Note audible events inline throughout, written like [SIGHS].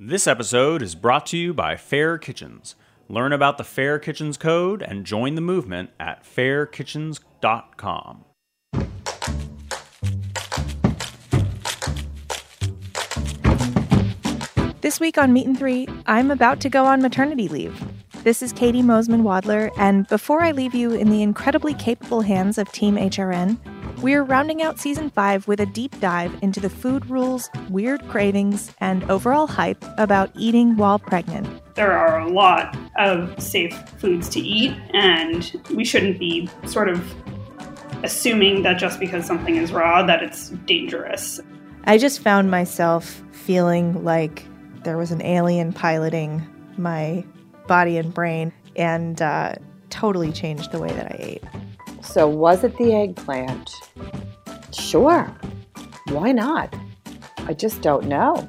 This episode is brought to you by Fair Kitchens. Learn about the Fair Kitchens Code and join the movement at fairkitchens.com. This week on Meat and Three, I'm about to go on maternity leave. This is Katie Mosman Wadler, and before I leave you in the incredibly capable hands of Team HRN, we're rounding out season five with a deep dive into the food rules, weird cravings, and overall hype about eating while pregnant. There are a lot of safe foods to eat, and we shouldn't be sort of assuming that just because something is raw that it's dangerous. I just found myself feeling like there was an alien piloting my body and brain and uh, totally changed the way that I ate. So, was it the eggplant? Sure. Why not? I just don't know.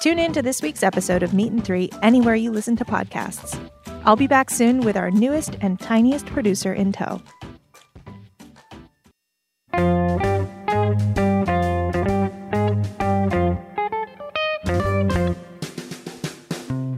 Tune in to this week's episode of Meat and Three anywhere you listen to podcasts. I'll be back soon with our newest and tiniest producer in tow.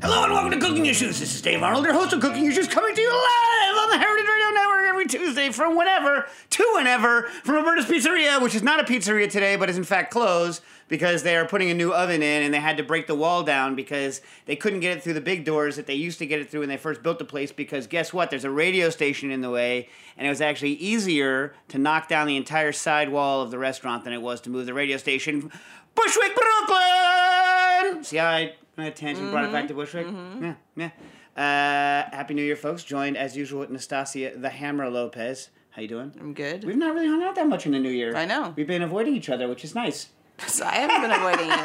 Hello and welcome to Cooking Issues. This is Dave Arnold, your host of Cooking Issues, coming to you live on the Heritage Radio Network every Tuesday from whenever to whenever from Roberta's Pizzeria, which is not a pizzeria today, but is in fact closed because they are putting a new oven in and they had to break the wall down because they couldn't get it through the big doors that they used to get it through when they first built the place because guess what? There's a radio station in the way and it was actually easier to knock down the entire side wall of the restaurant than it was to move the radio station. Bushwick, Brooklyn! See how I my tangent brought it back to mm-hmm. Bushwick. Mm-hmm. Yeah, yeah. Uh, Happy New Year, folks. Joined as usual with Nastasia the Hammer Lopez. How you doing? I'm good. We've not really hung out that much in the new year. I know. We've been avoiding each other, which is nice. [LAUGHS] So I haven't been avoiding you.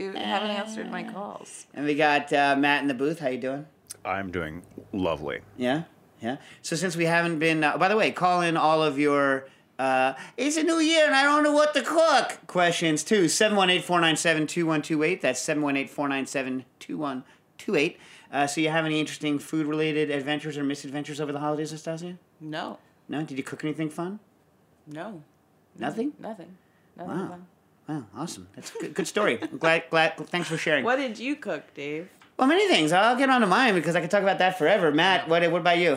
[LAUGHS] You haven't answered my calls. And we got uh, Matt in the booth. How you doing? I'm doing lovely. Yeah, yeah. So since we haven't been, uh, by the way, call in all of your. Uh, it's a new year and I don't know what to cook. Questions too. 718-497-2128. That's 718-497-2128. Uh, so you have any interesting food related adventures or misadventures over the holidays, Anastasia? No, No? Did you cook anything fun? no, Nothing? nothing. Nothing. Wow. fun. Wow, awesome. That's a good, good story. [LAUGHS] I'm glad, glad. Thanks for sharing. What did you cook, Dave? Well, many things. I'll get on to mine because I could talk about that forever. Matt, what, what about you?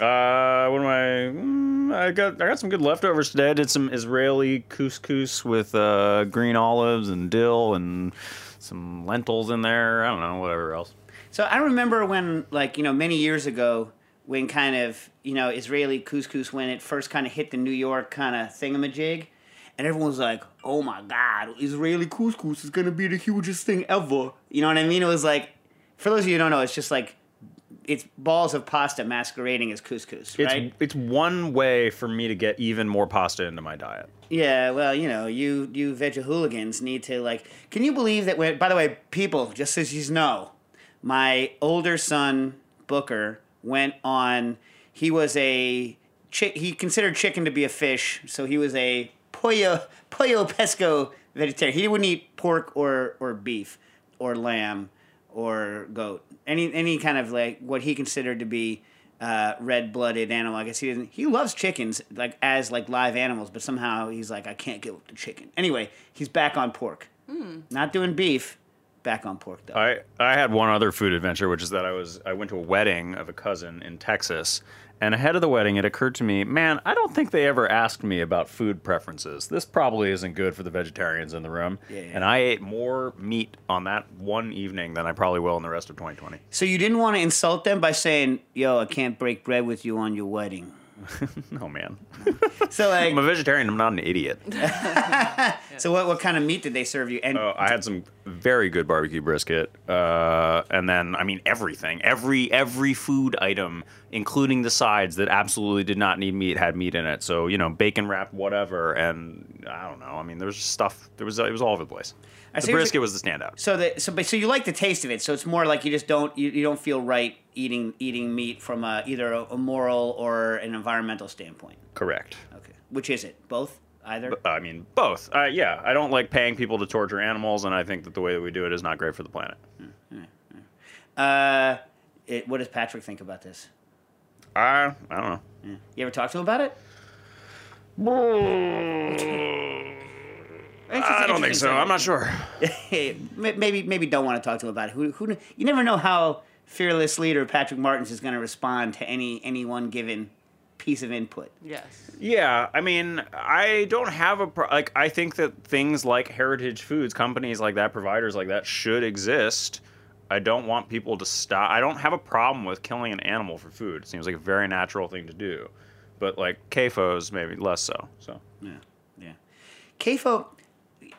Uh, what am I? Mm, I got I got some good leftovers today. I did some Israeli couscous with uh, green olives and dill and some lentils in there. I don't know, whatever else. So I remember when, like, you know, many years ago, when kind of, you know, Israeli couscous, when it first kind of hit the New York kind of thingamajig, and everyone was like, oh my God, Israeli couscous is going to be the hugest thing ever. You know what I mean? It was like, for those of you who don't know, it's just like, it's balls of pasta masquerading as couscous, It's right? it's one way for me to get even more pasta into my diet. Yeah, well, you know, you you veg hooligans need to like. Can you believe that? When, by the way, people, just as you know, my older son Booker went on. He was a he considered chicken to be a fish, so he was a pollo pollo pesco vegetarian. He wouldn't eat pork or or beef or lamb or goat. Any any kind of like what he considered to be uh, red blooded animal. I guess he doesn't. He loves chickens like as like live animals, but somehow he's like I can't get up the chicken. Anyway, he's back on pork. Not doing beef. Back on pork though. I, I had one other food adventure, which is that I was I went to a wedding of a cousin in Texas, and ahead of the wedding, it occurred to me, man, I don't think they ever asked me about food preferences. This probably isn't good for the vegetarians in the room, yeah. and I ate more meat on that one evening than I probably will in the rest of 2020. so you didn't want to insult them by saying, "Yo, I can't break bread with you on your wedding." [LAUGHS] No man, So like, I'm a vegetarian. I'm not an idiot. [LAUGHS] so what what kind of meat did they serve you? And Oh, I had some very good barbecue brisket, uh, and then I mean everything, every every food item, including the sides that absolutely did not need meat, had meat in it. So you know, bacon wrap, whatever, and I don't know. I mean, there was just stuff. There was it was all over the place. I The brisket was the standout. So the so but so you like the taste of it. So it's more like you just don't you, you don't feel right eating eating meat from a, either a, a moral or an environmental standpoint. Correct. Okay, which is it? Both? Either? I mean, both. Uh, yeah, I don't like paying people to torture animals, and I think that the way that we do it is not great for the planet. Uh, it, what does Patrick think about this? I I don't know. You ever talk to him about it? [LAUGHS] interesting. I don't think so. I'm not sure. [LAUGHS] Maybe maybe don't want to talk to him about it. Who who you never know how fearless leader Patrick Martins is going to respond to any any one given piece of input. Yes. Yeah, I mean, I don't have a pro- like. I think that things like heritage foods, companies like that, providers like that, should exist. I don't want people to stop. I don't have a problem with killing an animal for food. It seems like a very natural thing to do, but like CAFOs, maybe less so. So Yeah, yeah. CAFO,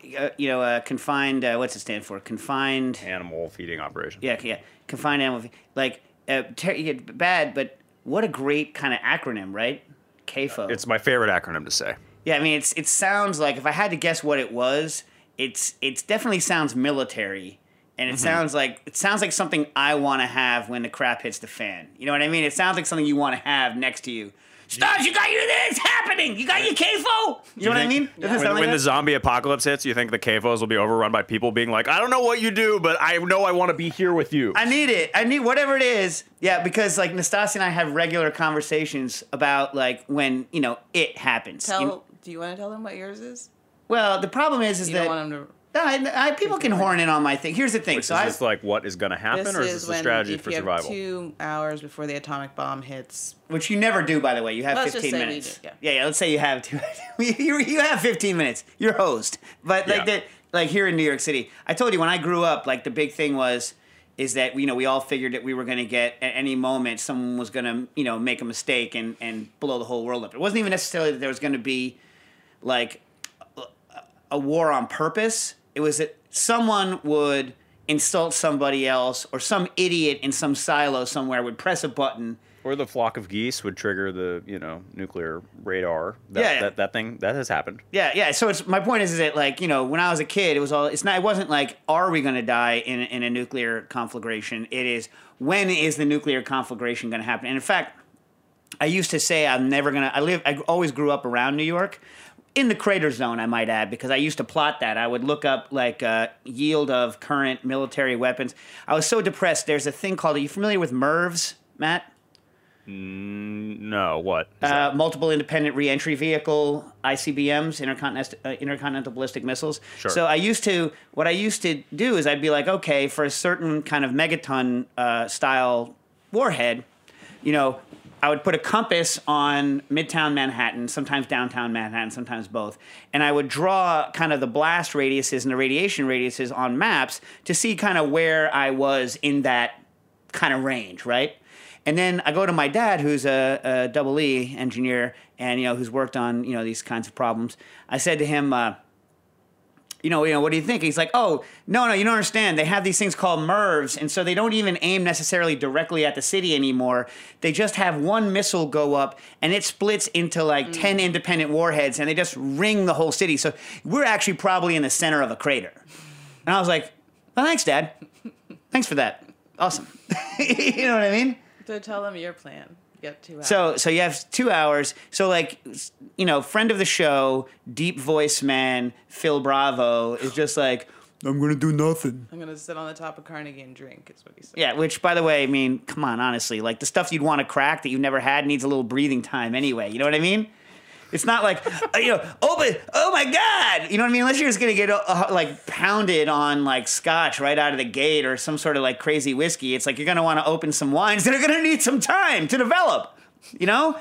you know, uh, confined. Uh, what's it stand for? Confined. animal feeding operation. Yeah, yeah. Confined animal. Like uh, ter- yeah, bad, but what a great kind of acronym, right? CAFO. It's my favorite acronym to say. Yeah, I mean, it's it sounds like if I had to guess what it was, it's it's definitely sounds military, and Mm-hmm. it sounds like it sounds like something I want to have when the crap hits the fan. You know what I mean? It sounds like something you want to have next to you. Stubbs, you got your it's happening. You got your CAFO. You know what I mean? Doesn't it When, sound like when the that? zombie apocalypse hits, you think the CAFOs will be overrun by people being like, I don't know what you do, but I know I want to be here with you. I need it. I need whatever it is. Yeah, because like Nastasia and I have regular conversations about like when you know it happens. Tell. You- do you want to tell them what yours is? well, the problem is, is You that don't want them to. No, I, I, people can horn in on my thing. Here's the thing. Which so is I, this like what is going to happen, This or is is this a strategy if for you survival? have two hours before the atomic bomb hits. which you never do, by the way. You have Let's just 15 say we minutes. did, yeah. yeah, Let's say you have two. [LAUGHS] you, you have 15 minutes. You're host, but like Yeah. that, like here in New York City, I told you when I grew up, like the big thing was. Is that you know we all figured that we were going to get at any moment someone was going to you know make a mistake and and blow the whole world up. It wasn't even necessarily that there was going to be like a war on purpose. It was that someone would insult somebody else, or some idiot in some silo somewhere would press a button. or the flock of geese would trigger the you know nuclear radar. That, Yeah, yeah. that that thing that has happened. Yeah, yeah. So it's my point is, is that like you know when I was a kid, it was all. It's not. It wasn't like are we going to die in in a nuclear conflagration. It is when is the nuclear conflagration going to happen? And in fact, I used to say I'm never gonna. I live. I always grew up around New York, in the crater zone. I might add because I used to plot that. I would look up like uh, yield of current military weapons. I was so depressed. There's a thing called. Are you familiar with MIRVs, Matt? No, what? Uh, multiple independent reentry vehicle ICBMs, intercontinental, uh, intercontinental ballistic missiles. Sure. So I used to, what I used to do is I'd be like, okay, for a certain kind of megaton uh, style warhead, you know, I would put a compass on midtown Manhattan, sometimes downtown Manhattan, sometimes both, and I would draw kind of the blast radiuses and the radiation radiuses on maps to see kind of where I was in that kind of range, right? And then I go to my dad, who's a, a double E engineer, and you know who's worked on you know these kinds of problems. I said to him, uh, you know, you know, what do you think? He's like, oh, no, no, you don't understand. They have these things called MIRVs, and so they don't even aim necessarily directly at the city anymore. They just have one missile go up, and it splits into like mm. ten independent warheads, and they just ring the whole city. So we're actually probably in the center of a crater. And I was like, well, thanks, Dad. Thanks for that. Awesome. [LAUGHS] you know what I mean? So tell them your plan. Got two hours. So so you have two hours. So like you know, friend of the show, deep voice man, Phil Bravo is just like I'm gonna do nothing. I'm gonna sit on the top of Carnegie and drink. Is what he said. Yeah, which by the way, I mean, come on, honestly, like the stuff you'd want to crack that you've never had needs a little breathing time anyway. You know what I mean? It's not like uh, you know, oh but oh my god, you know what I mean? Unless you're just gonna get uh, like pounded on like scotch right out of the gate or some sort of like crazy whiskey. It's like you're gonna want to open some wines that are gonna need some time to develop. You know,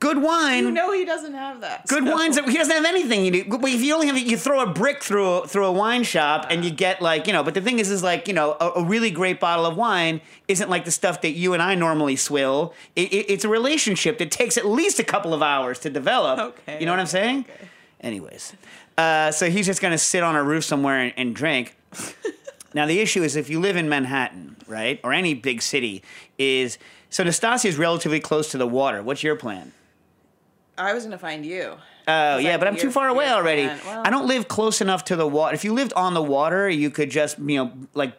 good wine. You know he doesn't have that. Good so- wines. He doesn't have anything. You do. If you only have, you throw a brick through a, through a wine shop, and you get like you know. But the thing is, is like you know, a, a really great bottle of wine isn't like the stuff that you and I normally swill. It, it, it's a relationship that takes at least a couple of hours to develop. Okay, You know what I'm saying? okay. Anyways, uh, so he's just gonna sit on a roof somewhere and, and drink. [LAUGHS] now the issue is if you live in Manhattan, right, or any big city, is so Nastasia is relatively close to the water. What's your plan? I was gonna find you. Oh yeah, but I'm too far away already. Well- I don't live close enough to the water. If you lived on the water, you could just you know like.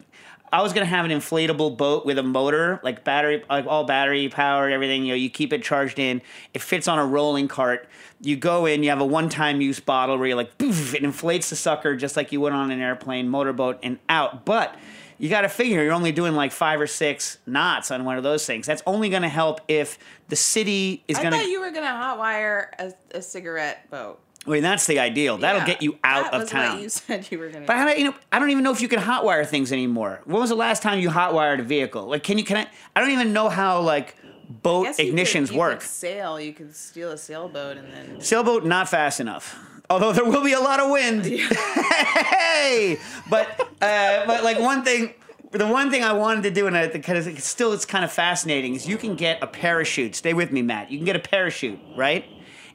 I was gonna have an inflatable boat with a motor, like battery, like all battery powered, everything. You know, you keep it charged in. It fits on a rolling cart. You go in, you have a one-time use bottle where you're like, poof, it inflates the sucker just like you would on an airplane, motorboat, and out. But you got to figure you're only doing like five or six knots on one of those things. That's only gonna help if the city is I gonna. thought you were gonna hotwire a, a cigarette boat. I mean, that's the ideal. That'll Yeah, get you out of town. What you [LAUGHS] said you were gonna. But I don't, you know, I don't even know if you can hotwire things anymore. When was the last time you hotwired a vehicle? Like, can you? Can I? I don't even know how like boat Yes, you could- ignitions you work. Could sail. You could steal a sailboat and then. Sailboat not fast enough. Although there will be a lot of wind. [LAUGHS] hey, but uh, but like one thing, the one thing I wanted to do, and I because it's still it's kind of fascinating, is you can get a parachute. Stay with me, Matt. You can get a parachute, right?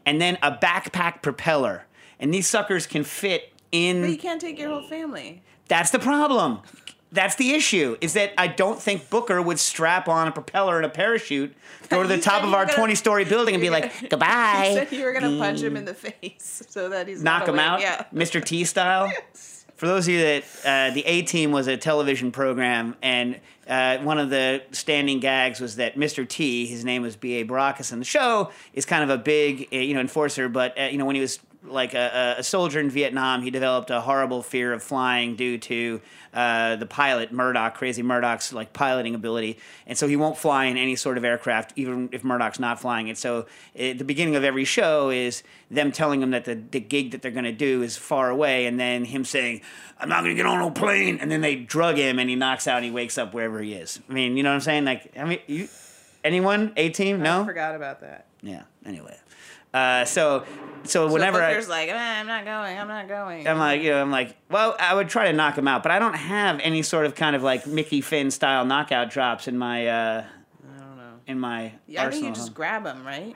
And then a backpack propeller, and these suckers can fit in. But you can't take your whole family. That's the problem. That's the issue. Is that I don't think Booker would strap on a propeller and a parachute, go to the top of our twenty-story building, and be you're like, [LAUGHS] "Goodbye." You said you were gonna punch him in the face so that he's knock him out, Yeah. Mr. T [LAUGHS] style. For those of you that uh, the A Team was a television program, and uh, one of the standing gags was that Mr. T, his name was B. A. Baracus in the show, is kind of a big uh, you know enforcer. But uh, you know when he was like a, a soldier in Vietnam, he developed a horrible fear of flying due to uh, the pilot Murdock, crazy Murdock's like piloting ability, and so he won't fly in any sort of aircraft, even if Murdock's not flying it. So at the beginning of every show is them telling him that the, the gig that they're going to do is far away, and then him saying, "I'm not going to get on no plane," and then they drug him, and he knocks out, and he wakes up wherever he is. I mean, you know what I'm saying? Like, I mean, you, anyone, A team, no, I forgot about that. yeah. Anyway, uh, so so whenever so I. Booker's like, "Ah, I'm not going. I'm not going. I'm like, you know, I'm like, well, I would try to knock him out, but I don't have any sort of kind of like Mickey Finn style knockout drops in my uh, I don't know. in my Yeah, I think you just grab him, right?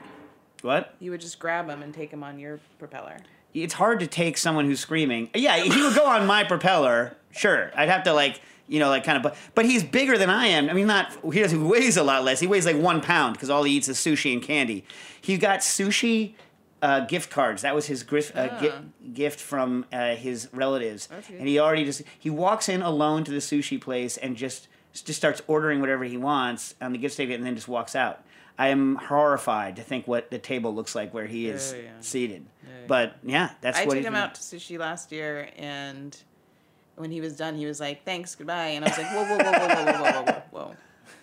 what? You would just grab him and take him on your propeller. It's hard to take someone who's screaming. Yeah, he would go on my propeller. Sure, I'd have to like, you know, like kind of. But, but he's bigger than I am. I mean, not he does. He weighs a lot less. He weighs like one pound because all he eats is sushi and candy. He got sushi. Uh, gift cards. That was his grif- uh, gi- gift from uh, his relatives, and he already just he walks in alone to the sushi place and just just starts ordering whatever he wants on the gift certificate, and then just walks out. I am horrified to think what the table looks like where he is Yeah, yeah. seated. yeah. But yeah, that's I what took him out to sushi last year, and when he was done, he was like, "Thanks, goodbye," and I was like, "Whoa, whoa, whoa, whoa, whoa, whoa, whoa, whoa, whoa, whoa.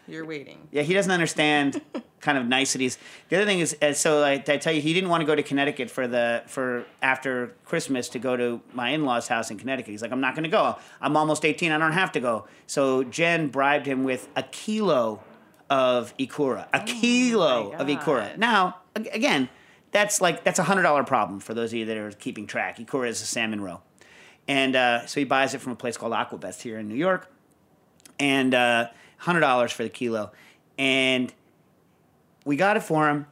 You're waiting." Yeah, he doesn't understand kind of niceties. The other thing is, uh, so I, I tell you, he didn't want to go to Connecticut for the for after Christmas to go to my in laws' house in Connecticut. He's like, I'm not going to go. I'm almost 18. I don't have to go. So Jen bribed him with a kilo of ikura, a kilo of ikura. Now, again, that's like that's a hundred dollar problem for those of you that are keeping track. Ikura is a salmon roe, and uh, so he buys it from a place called Aquabest here in New York and uh, hundred dollars for the kilo, and we got it for him.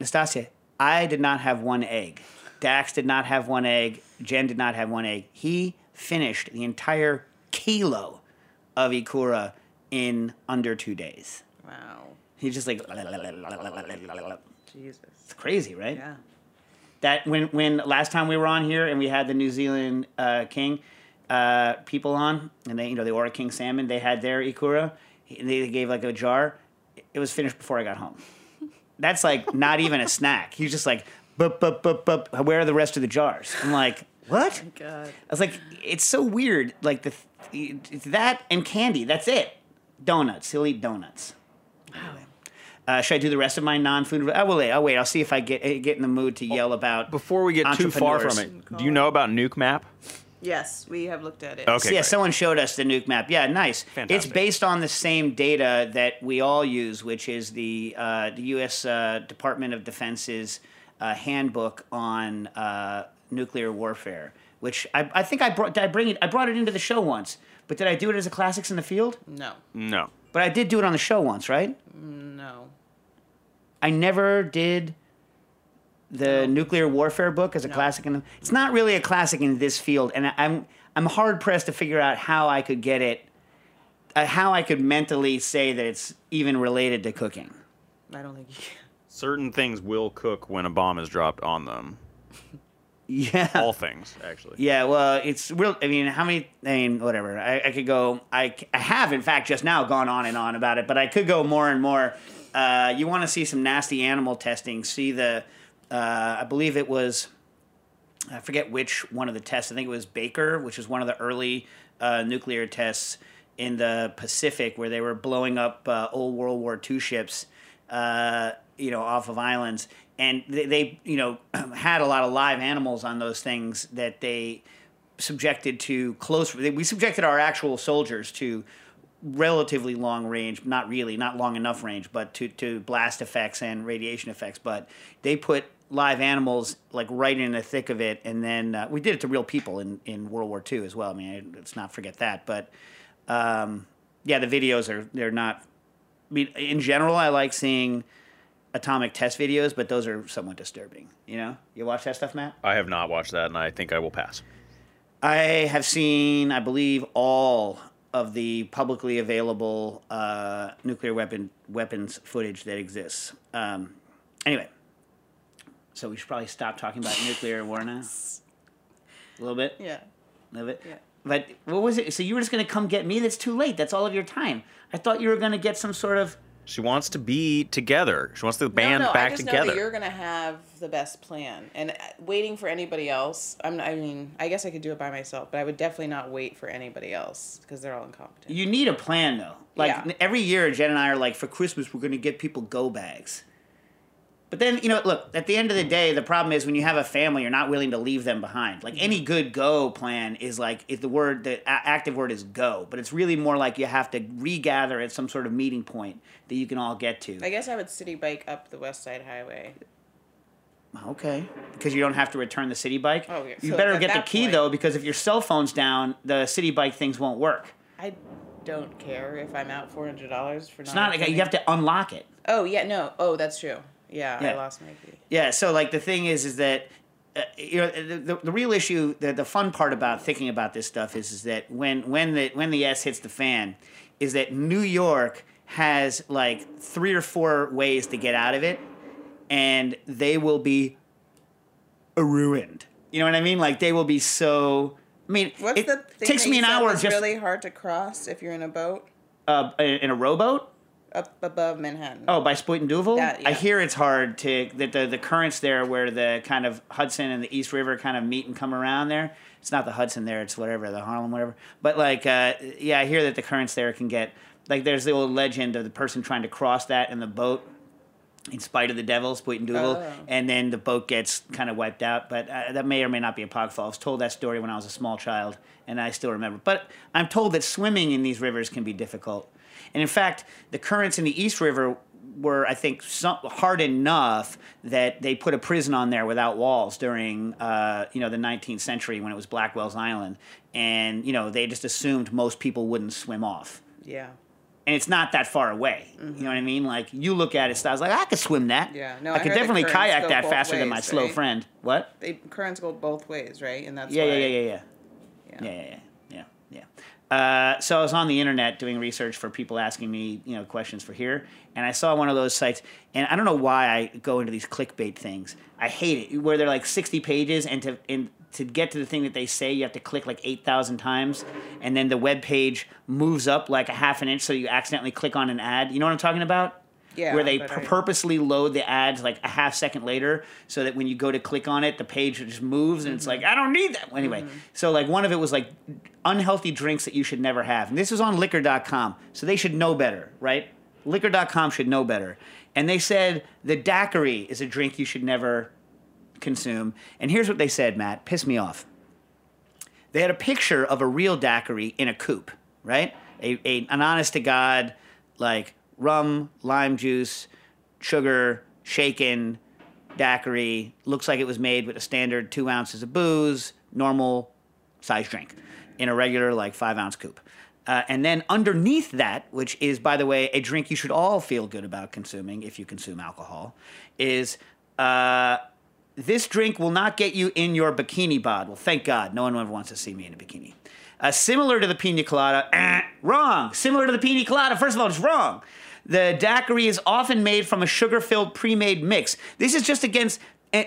Nastasia, I did not have one egg. Dax did not have one egg. Jen did not have one egg. He finished the entire kilo of ikura in under two days. Wow, He's just like [LAUGHS] Jesus. it's crazy, right? Yeah. That when when last time we were on here and we had the New Zealand uh, King uh, people on and they you know the Ora King salmon they had their ikura and they gave like a jar it was finished before I got home. That's like not even a snack. He's just like bup, bup, bup, bup, where are the rest of the jars? I'm like what? God. I was like it's so weird like the it's that and candy that's it. Donuts. He'll eat donuts uh, should I do the rest of my non-food? I will wait. I'll wait. I'll see if I get get in the mood to yell about Before we get too far from it, do you know about Nuke Map? Yes, we have looked at it. Okay. yeah, great. someone showed us the nuke map. Yeah, nice. Fantastic. It's based on the same data that we all use, which is the uh, the U.S. Uh, Department of Defense's uh, handbook on uh, nuclear warfare. Which I, I think I brought. Did I bring it? I brought it into the show once, but did I do it as a classics in the field? No, No. But I did do it on the show once, right? no. I never did the nuclear warfare book as a No. classic. In the, it's not really a classic in this field, and I- I'm I'm hard pressed to figure out how I could get it, uh, how I could mentally say that it's even related to cooking. I don't think you can. Certain things will cook when a bomb is dropped on them. [LAUGHS] Yeah. All things, actually. Yeah, well, it's real. I mean, how many? I mean, whatever. I, I could go. I, I have, in fact, just now gone on and on about it, but I could go more and more. Uh, you want to see some nasty animal testing? See the. Uh, I believe it was. I forget which one of the tests. I think it was Baker, which was one of the early uh, nuclear tests in the Pacific, where they were blowing up uh, old World War II ships, uh, you know, off of islands. And they, they you know [CLEARS THROAT] had a lot of live animals on those things that they subjected to close. We subjected our actual soldiers to relatively long range, not really, not long enough range, but to, to blast effects and radiation effects. But they put live animals like right in the thick of it, and then uh, we did it to real people in, in World War II as well. I mean, let's not forget that. But um, yeah, the videos are they're not. I mean, in general, I like seeing atomic test videos, but those are somewhat disturbing. You know, you watch that stuff, Matt? I have not watched that, and I think I will pass. I have seen, I believe, all of the publicly available uh, nuclear weapon weapons footage that exists. Um, anyway, so we should probably stop talking about nuclear war now. [LAUGHS] A little bit, Yeah. a little bit. Yeah. But what was it? So you were just going to come get me? That's too late. That's all of your time. I thought you were going to get some sort of. She wants to be together. She wants the band no, no, back I just know together. that you're gonna have the best plan, and uh, waiting for anybody else. I'm. I mean, I guess I could do it by myself, but I would definitely not wait for anybody else because they're all incompetent. You need a plan though. Like Yeah. every year, Jen and I are like, for Christmas, we're going to get people go bags. But then, you know, look, at the end of the day, the problem is when you have a family, you're not willing to leave them behind. Like any mm-hmm. good go plan is like, if the word, the a- active word is go, but it's really more like you have to regather at some sort of meeting point that you can all get to. I guess I would city bike up the West Side Highway. Okay. Because you don't have to return the city bike. Oh, yeah. You So better at get the that key point- though, because if your cell phone's down, the city bike things won't work. I don't care if I'm out four hundred dollars for nothing. It's not like you have to unlock it. Oh yeah, no. Oh, that's true. Yeah, Yeah. I lost my key. Yeah, so like the thing is, is that uh, you know the, the, the real issue, the, the fun part about thinking about this stuff is, is that when when the when the S hits the fan, is that New York has like three or four ways to get out of it, and they will be ruined. You know what I mean? Like they will be so. I mean, What's it the thing takes me an hour just really hard to cross if you're in a boat uh, in a rowboat. Up above Manhattan. Oh, by Spuyten Duyvil. That- I hear it's hard to that the the currents there, where the kind of Hudson and the East River kind of meet and come around there. It's not the Hudson there; it's whatever the Harlem, whatever. But like, uh, yeah, I hear that the currents there can get like. There's the old legend of the person trying to cross that in the boat. In spite of the devil, Spuyten Duyvil, Oh. and then the boat gets kind of wiped out. But uh, that may or may not be apocryphal. I was told that story when I was a small child, and I still remember. But I'm told that swimming in these rivers can be difficult. And in fact, the currents in the East River were, I think, so hard enough that they put a prison on there without walls during, uh, you know, the 19th century when it was Blackwell's Island, and you know they just assumed most people wouldn't swim off. Yeah. And it's not that far away. You know what I mean? Like you look at it, I was like, I could swim that. Yeah. No, I, I could definitely kayak that faster than my ways, slow friend. What? They currents go both ways, right? And that's Yeah, why, yeah, yeah. yeah. Yeah, yeah, yeah, yeah, yeah. Uh, so I was on the internet doing research for people asking me, you know, questions for here, and I saw one of those sites, and I don't know why I go into these clickbait things. I hate it, where they're like sixty pages, and to and to get to the thing that they say, you have to click like eight thousand times, and then the web page moves up like a half an inch, so you accidentally click on an ad. You know what I'm talking about? Yeah, where they pur- I- purposely load the ads like a half second later so that when you go to click on it the page just moves and it's like mm-hmm. i don't need that. Anyway mm-hmm. so like one of it was like unhealthy drinks that you should never have and this was on liquor.com so they should know better right? Liquor.com should know better and they said the daiquiri is a drink you should never consume and here's what they said matt piss me off. They had a picture of a real daiquiri in a coupe, right? A, a an honest to god, like rum, lime juice, sugar, shaken daiquiri. Looks like it was made with a standard two ounces of booze, normal size drink, in a regular like five ounce coupe. Uh, and then underneath that, which is by the way a drink you should all feel good about consuming if you consume alcohol, is. Uh, this drink will not get you in your bikini bod. Well, thank God, no one ever wants to see me in a bikini. Uh, similar to the pina colada, eh, [COUGHS] wrong. Similar to the pina colada, first of all, it's wrong. The daiquiri is often made from a sugar-filled pre-made mix. This is just against and,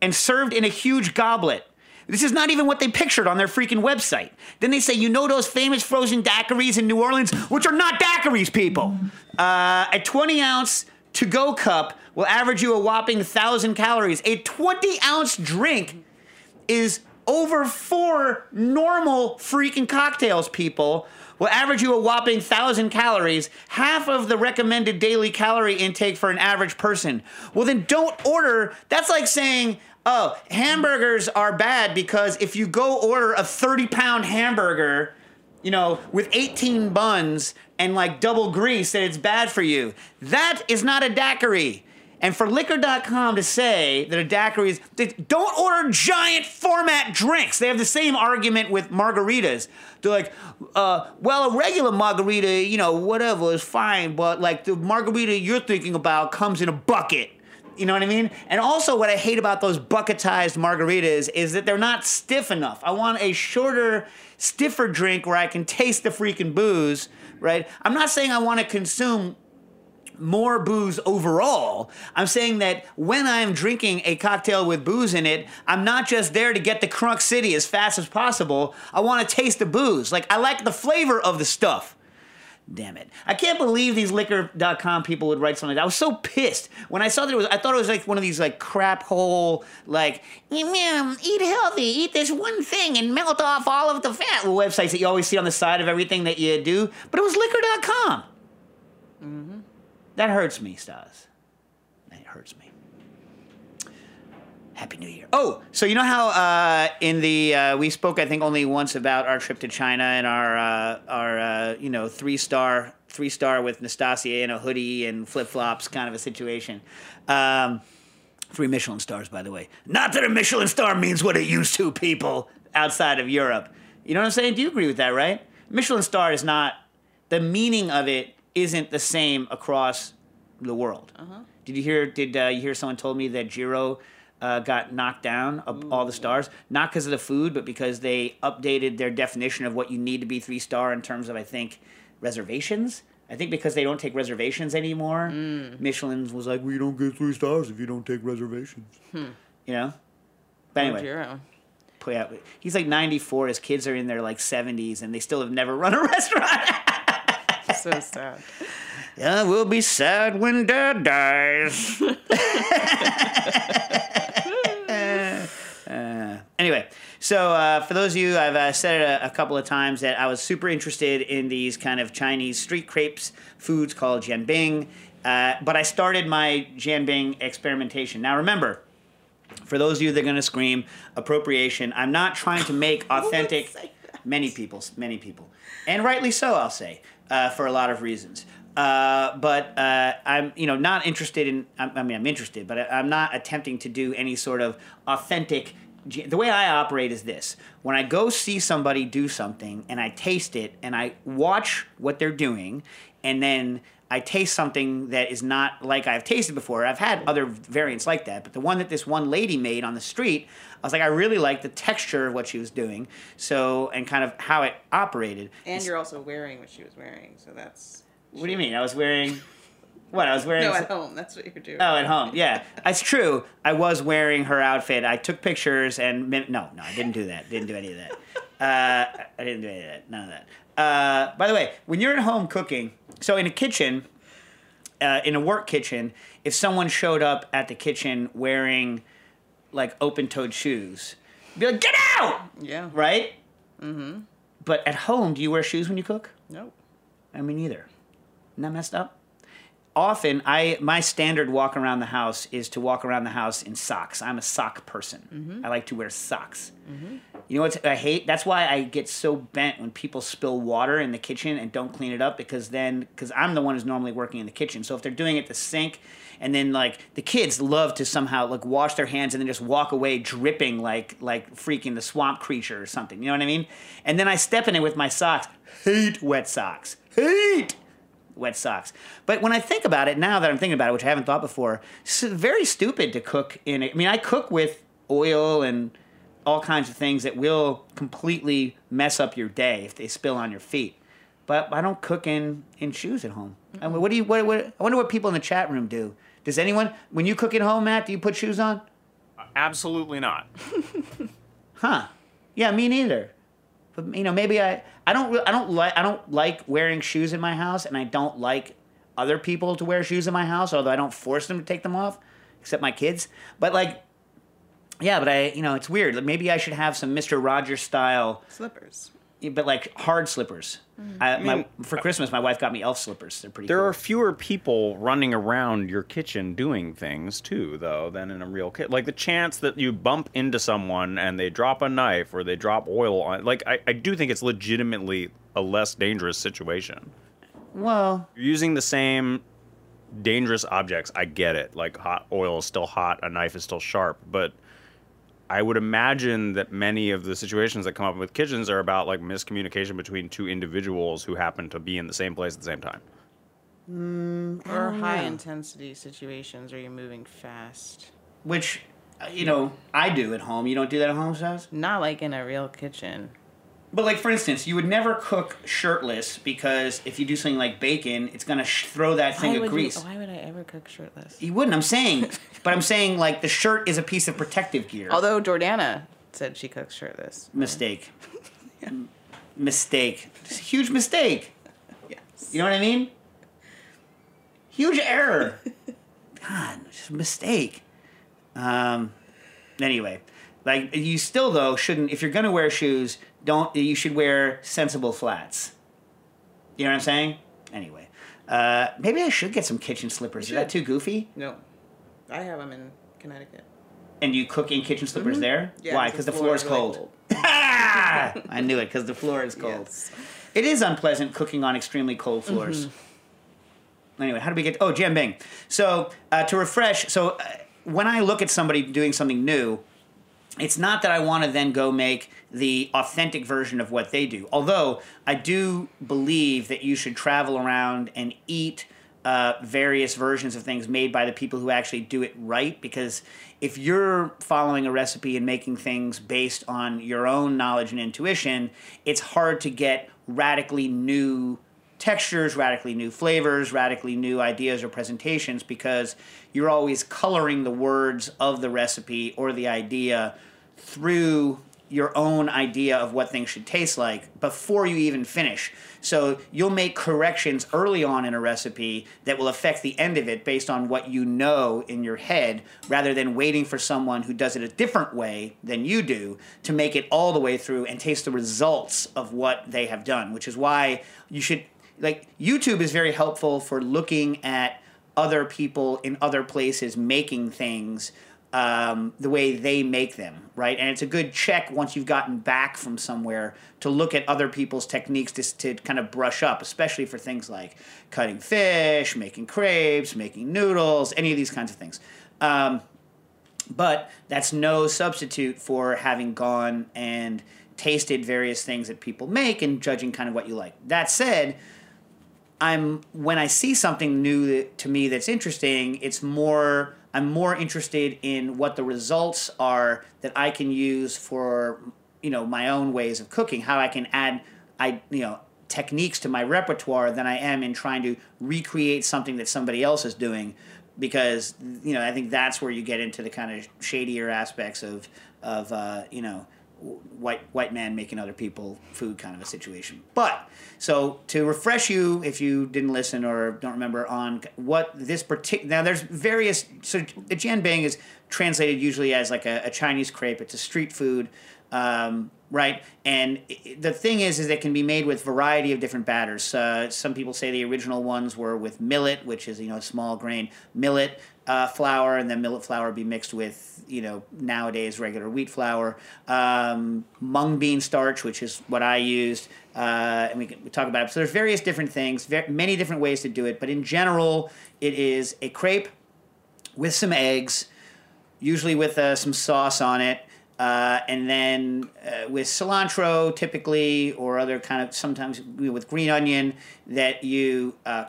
and served in a huge goblet. This is not even what they pictured on their freaking website. Then they say, you know those famous frozen daiquiris in New Orleans, which are not daiquiris, people. Uh, a 20 ounce to go cup will average you a whopping 1,000 calories. A 20 ounce drink is over four normal freaking cocktails, people, will average you a whopping thousand calories, half of the recommended daily calorie intake for an average person. Well, then don't order. That's like saying, oh, hamburgers are bad because if you go order a 30 pound hamburger, you know, with 18 buns and like double grease, that it's bad for you. That is not a daiquiri. And for liquor.com to say that a daiquiri is, don't order giant format drinks. They have the same argument with margaritas. They're like, uh, well, a regular margarita, you know, whatever is fine, but like the margarita you're thinking about comes in a bucket. You know what I mean? And also, what I hate about those bucketized margaritas is that they're not stiff enough. I want a shorter, stiffer drink where I can taste the freaking booze, right? I'm not saying I want to consume more booze overall. I'm saying that when I'm drinking a cocktail with booze in it, I'm not just there to get the Crunk City as fast as possible. I want to taste the booze. Like, I like the flavor of the stuff. Damn it. I can't believe these liquor.com people would write something like that. I was so pissed. When I saw that it was, I thought it was like one of these like crap hole, like, "Mm, eat healthy, eat this one thing and melt off all of the fat websites that you always see on the side of everything that you do. But it was liquor.com. That hurts me, Stas. That hurts me. Happy New Year. Oh, so you know how uh, in the uh, we spoke I think only once about our trip to China and our uh, our uh, you know three star three star with Nastasia in a hoodie and flip flops kind of a situation. Um, three Michelin stars, by the way. Not that a Michelin star means what it used to, people outside of Europe. You know what I'm saying? Do you agree with that? Right? Michelin star is not the meaning of it isn't the same across the world. Did you hear? Did uh, you hear someone told me that Jiro uh, got knocked down of all the stars, not because of the food, but because they updated their definition of what you need to be three star in terms of I think reservations. I think because they don't take reservations anymore, Michelin's was like, "We don't get three stars if you don't take reservations." You know. But anyway, put. He's like 94. His kids are in their like 70s, and they still have never [LAUGHS] run a restaurant. So sad. Yeah, we'll be sad when dad dies. [LAUGHS] Uh, anyway, so uh, for those of you, I've uh, said it a, a couple of times that I was super interested in these kind of Chinese street crepes foods called jianbing, uh, but I started my jianbing experimentation. Now remember, for those of you that are going to scream appropriation, I'm not trying to make [LAUGHS] authentic. Many people, many people, and rightly so, I'll say, uh, for a lot of reasons. Uh, but uh, I'm, you know, not interested in. I, mean, I'm interested, but I, I'm not attempting to do any sort of authentic. The way I operate is this: when I go see somebody do something and I taste it and I watch what they're doing, and then I taste something that is not like I've tasted before. I've had other variants like that, but the one that this one lady made on the street, I was like, I really like the texture of what she was doing, so and kind of how it operated. And you're also wearing what she was wearing, so that's. What do you mean? I was wearing what? I was wearing No, at home. That's what you're doing. Oh, at home. Yeah, that's true. I was wearing her outfit. I took pictures and no, no, I didn't do that. Didn't do any of that. Uh, I didn't do any of that. None of that. Uh, by the way, when you're at home cooking, so in a kitchen, uh, in a work kitchen, if someone showed up at the kitchen wearing like open-toed shoes, you'd be like, "Get out!" Yeah. Right? Mm-hmm. But at home, do you wear shoes when you cook? Nope. I mean, neither. Isn't that messed up? Often, I my standard walk around the house is to walk around the house in socks. I'm a sock person. Mm-hmm. I like to wear socks. Mm-hmm. You know what I hate? That's why I get so bent when people spill water in the kitchen and don't clean it up because then because I'm the one who's normally working in the kitchen. So if they're doing it at the sink and then like the kids love to somehow like wash their hands and then just walk away dripping like like freaking the swamp creature or something. You know what I mean? And then I step in it with my socks. Hate wet socks. Hate wet socks. But when I think about it now that I'm thinking about it, which I haven't thought before, it's very stupid to cook in it. I mean, I cook with oil and all kinds of things that will completely mess up your day if they spill on your feet. But I don't cook in, in shoes at home. I mean, what do you? What, what, I wonder what people in the chat room do. Does anyone, when you cook at home, Matt, do you put shoes on? Absolutely not. Huh? Yeah, me neither. But you know, maybe I I don't I don't like I don't like wearing shoes in my house, and I don't like other people to wear shoes in my house. Although I don't force them to take them off, except my kids. But like, yeah, but I you know it's weird. Like maybe I should have some Mister Rogers style. Slippers. Yeah, but like hard slippers. Mm. I, my, mean, for uh, Christmas, my wife got me elf slippers. They're pretty. There cool. are fewer people running around your kitchen doing things too, though, than in a real kitchen. Like the chance that you bump into someone and they drop a knife or they drop oil on. Like I, I do think it's legitimately a less dangerous situation. well, You're using the same dangerous objects. I get it. Like hot oil is still hot, a knife is still sharp, but I would imagine that many of the situations that come up with kitchens are about like miscommunication between two individuals who happen to be in the same place at the same time. Or high intensity situations where you're moving fast. which uh, you know I do at home. You don't do that at home, Saz? Not like in a real kitchen. But like for instance, you would never cook shirtless because if you do something like bacon, it's gonna sh- throw that thing Why of grease. you, why would I ever cook shirtless? You wouldn't. I'm saying, but I'm saying like the shirt is a piece of protective gear. Although Jordana said she cooks shirtless. mistake, [LAUGHS] M- mistake, It's a huge mistake. Yes. You know what I mean? Huge error. [LAUGHS] God, just a mistake. Um. Anyway, like you still though shouldn't if you're gonna wear shoes, don't you should wear sensible flats. You know what I'm saying? Anyway, uh, maybe I should get some kitchen slippers. Is that too goofy? No. I have them in Connecticut. And you cook in kitchen slippers there? Yeah, Why? because the floor is really cold. cold. [LAUGHS] I knew it because the floor is cold. Yes. It is unpleasant cooking on extremely cold floors. Anyway, how do we get? Oh, Jianbing. So uh, to refresh, so uh, when I look at somebody doing something new, it's not that I want to then go make the authentic version of what they do. Although I do believe that you should travel around and eat uh, various versions of things made by the people who actually do it right. Because if you're following a recipe and making things based on your own knowledge and intuition, it's hard to get radically new textures, radically new flavors, radically new ideas or presentations because you're always coloring the words of the recipe or the idea through your own idea of what things should taste like before you even finish. So you'll make corrections early on in a recipe that will affect the end of it based on what you know in your head rather than waiting for someone who does it a different way than you do to make it all the way through and taste the results of what they have done, which is why you should like YouTube is very helpful for looking at other people in other places making things um, the way they make them, right? And it's a good check once you've gotten back from somewhere to look at other people's techniques to, to kind of brush up, especially for things like cutting fish, making crepes, making noodles, any of these kinds of things. Um, but that's no substitute for having gone and tasted various things that people make and judging kind of what you like. That said, I'm when I see something new to me that's interesting, it's more I'm more interested in what the results are that I can use for you know my own ways of cooking, how I can add I you know techniques to my repertoire than I am in trying to recreate something that somebody else is doing. Because you know I think that's where you get into the kind of shadier aspects of of uh, you know white white man making other people food kind of a situation. But so to refresh you, if you didn't listen or don't remember on what this particular now, there's various. So the jianbing is translated usually as like a, a Chinese crepe. It's a street food. Um, right, and the thing is, is it can be made with variety of different batters. Uh, some people say the original ones were with millet, which is you know small grain millet uh, flour, and then millet flour be mixed with you know nowadays regular wheat flour, um, mung bean starch, which is what I used, uh, and we can talk about it. So there's various different things, many different ways to do it, but in general, it is a crepe with some eggs, usually with uh, some sauce on it. Uh, and then uh, with cilantro, typically, or other kind of sometimes with green onion, that you uh,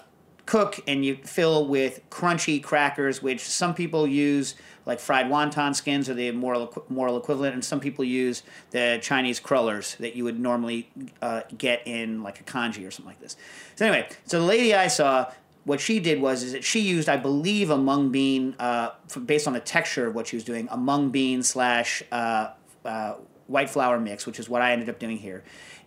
cook and you fill with crunchy crackers, which some people use like fried wonton skins or the moral, moral equivalent, and some people use the Chinese crullers that you would normally uh, get in like a congee or something like this. So anyway, so the lady I saw, what she did was is that she used, I believe, a mung bean, uh, based on the texture of what she was doing, a mung bean slash uh, uh, white flour mix, which is what I ended up doing here.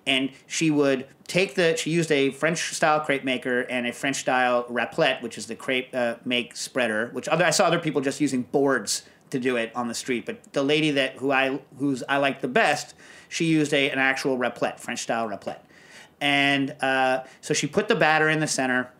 And she would take the, she used a French style crepe maker and a French style raclette, which is the crepe uh, make spreader, which other, I saw other people just using boards to do it on the street. But the lady that who I who's I liked the best, she used a, an actual raclette, French style raclette. And uh, so she put the batter in the center,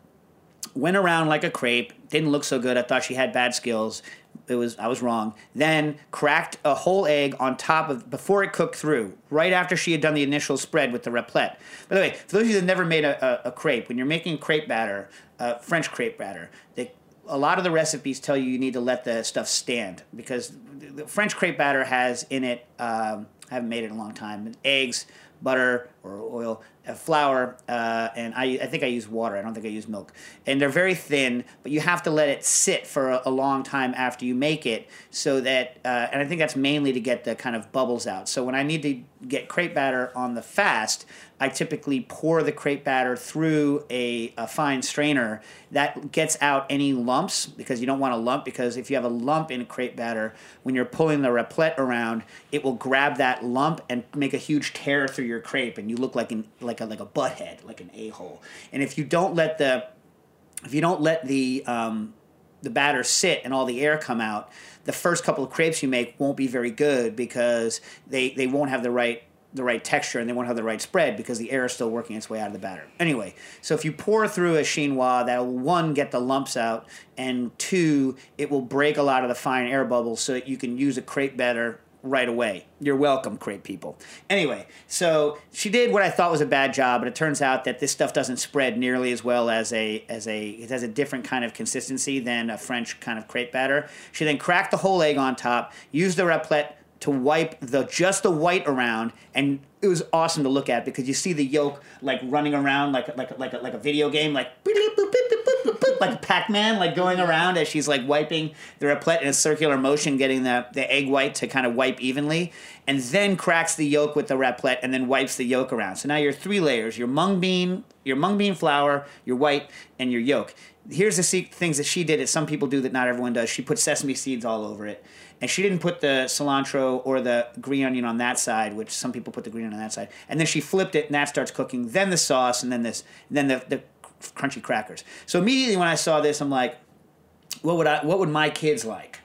went around like a crepe, didn't look so good. I thought she had bad skills. It was I was wrong. Then cracked a whole egg on top of before it cooked through, right after she had done the initial spread with the raclette. By the way, for those of you that never made a, a, a crepe, when you're making crepe batter, uh, French crepe batter, they a lot of the recipes tell you you need to let the stuff stand because the French crepe batter has in it. Um, I haven't made it in a long time. Eggs, butter or oil, uh, flour, uh, and I, I think I use water. I don't think I use milk. And they're very thin, but you have to let it sit for a, a long time after you make it, so that. Uh, and I think that's mainly to get the kind of bubbles out. So when I need to get crepe batter on the fast, I typically pour the crepe batter through a, a fine strainer that gets out any lumps because you don't want a lump because if you have a lump in a crepe batter, when you're pulling the raclette around, it will grab that lump and make a huge tear through your crepe, and you look like an like a like a butthead, like an a hole. And if you don't let the if you don't let the um, the batter sit and all the air come out, the first couple of crepes you make won't be very good because they, they won't have the right the right texture and they won't have the right spread because the air is still working its way out of the batter. Anyway, so if you pour through a chinois, that will one get the lumps out, and two, it will break a lot of the fine air bubbles so that you can use a crepe batter right away. You're welcome, crepe people. Anyway, so she did what I thought was a bad job, but it turns out that this stuff doesn't spread nearly as well as a as a it has a different kind of consistency than a French kind of crepe batter. She then cracked the whole egg on top, used the raclette to wipe the just the white around and it was awesome to look at because you see the yolk like running around like like like a, like a video game like like Pac-Man like going around as she's like wiping the raclette in a circular motion getting the the egg white to kind of wipe evenly and then cracks the yolk with the raclette and then wipes the yolk around. So now your three layers your mung bean your mung bean flour your white and your yolk. Here's the things that she did that some people do that not everyone does. She put sesame seeds all over it and she didn't put the cilantro or the green onion on that side, which some people put the green onion on that side. And then she flipped it, and that starts cooking. Then the sauce, and then this, and then the, the crunchy crackers. So immediately when I saw this, I'm like, what would I? What would my kids like?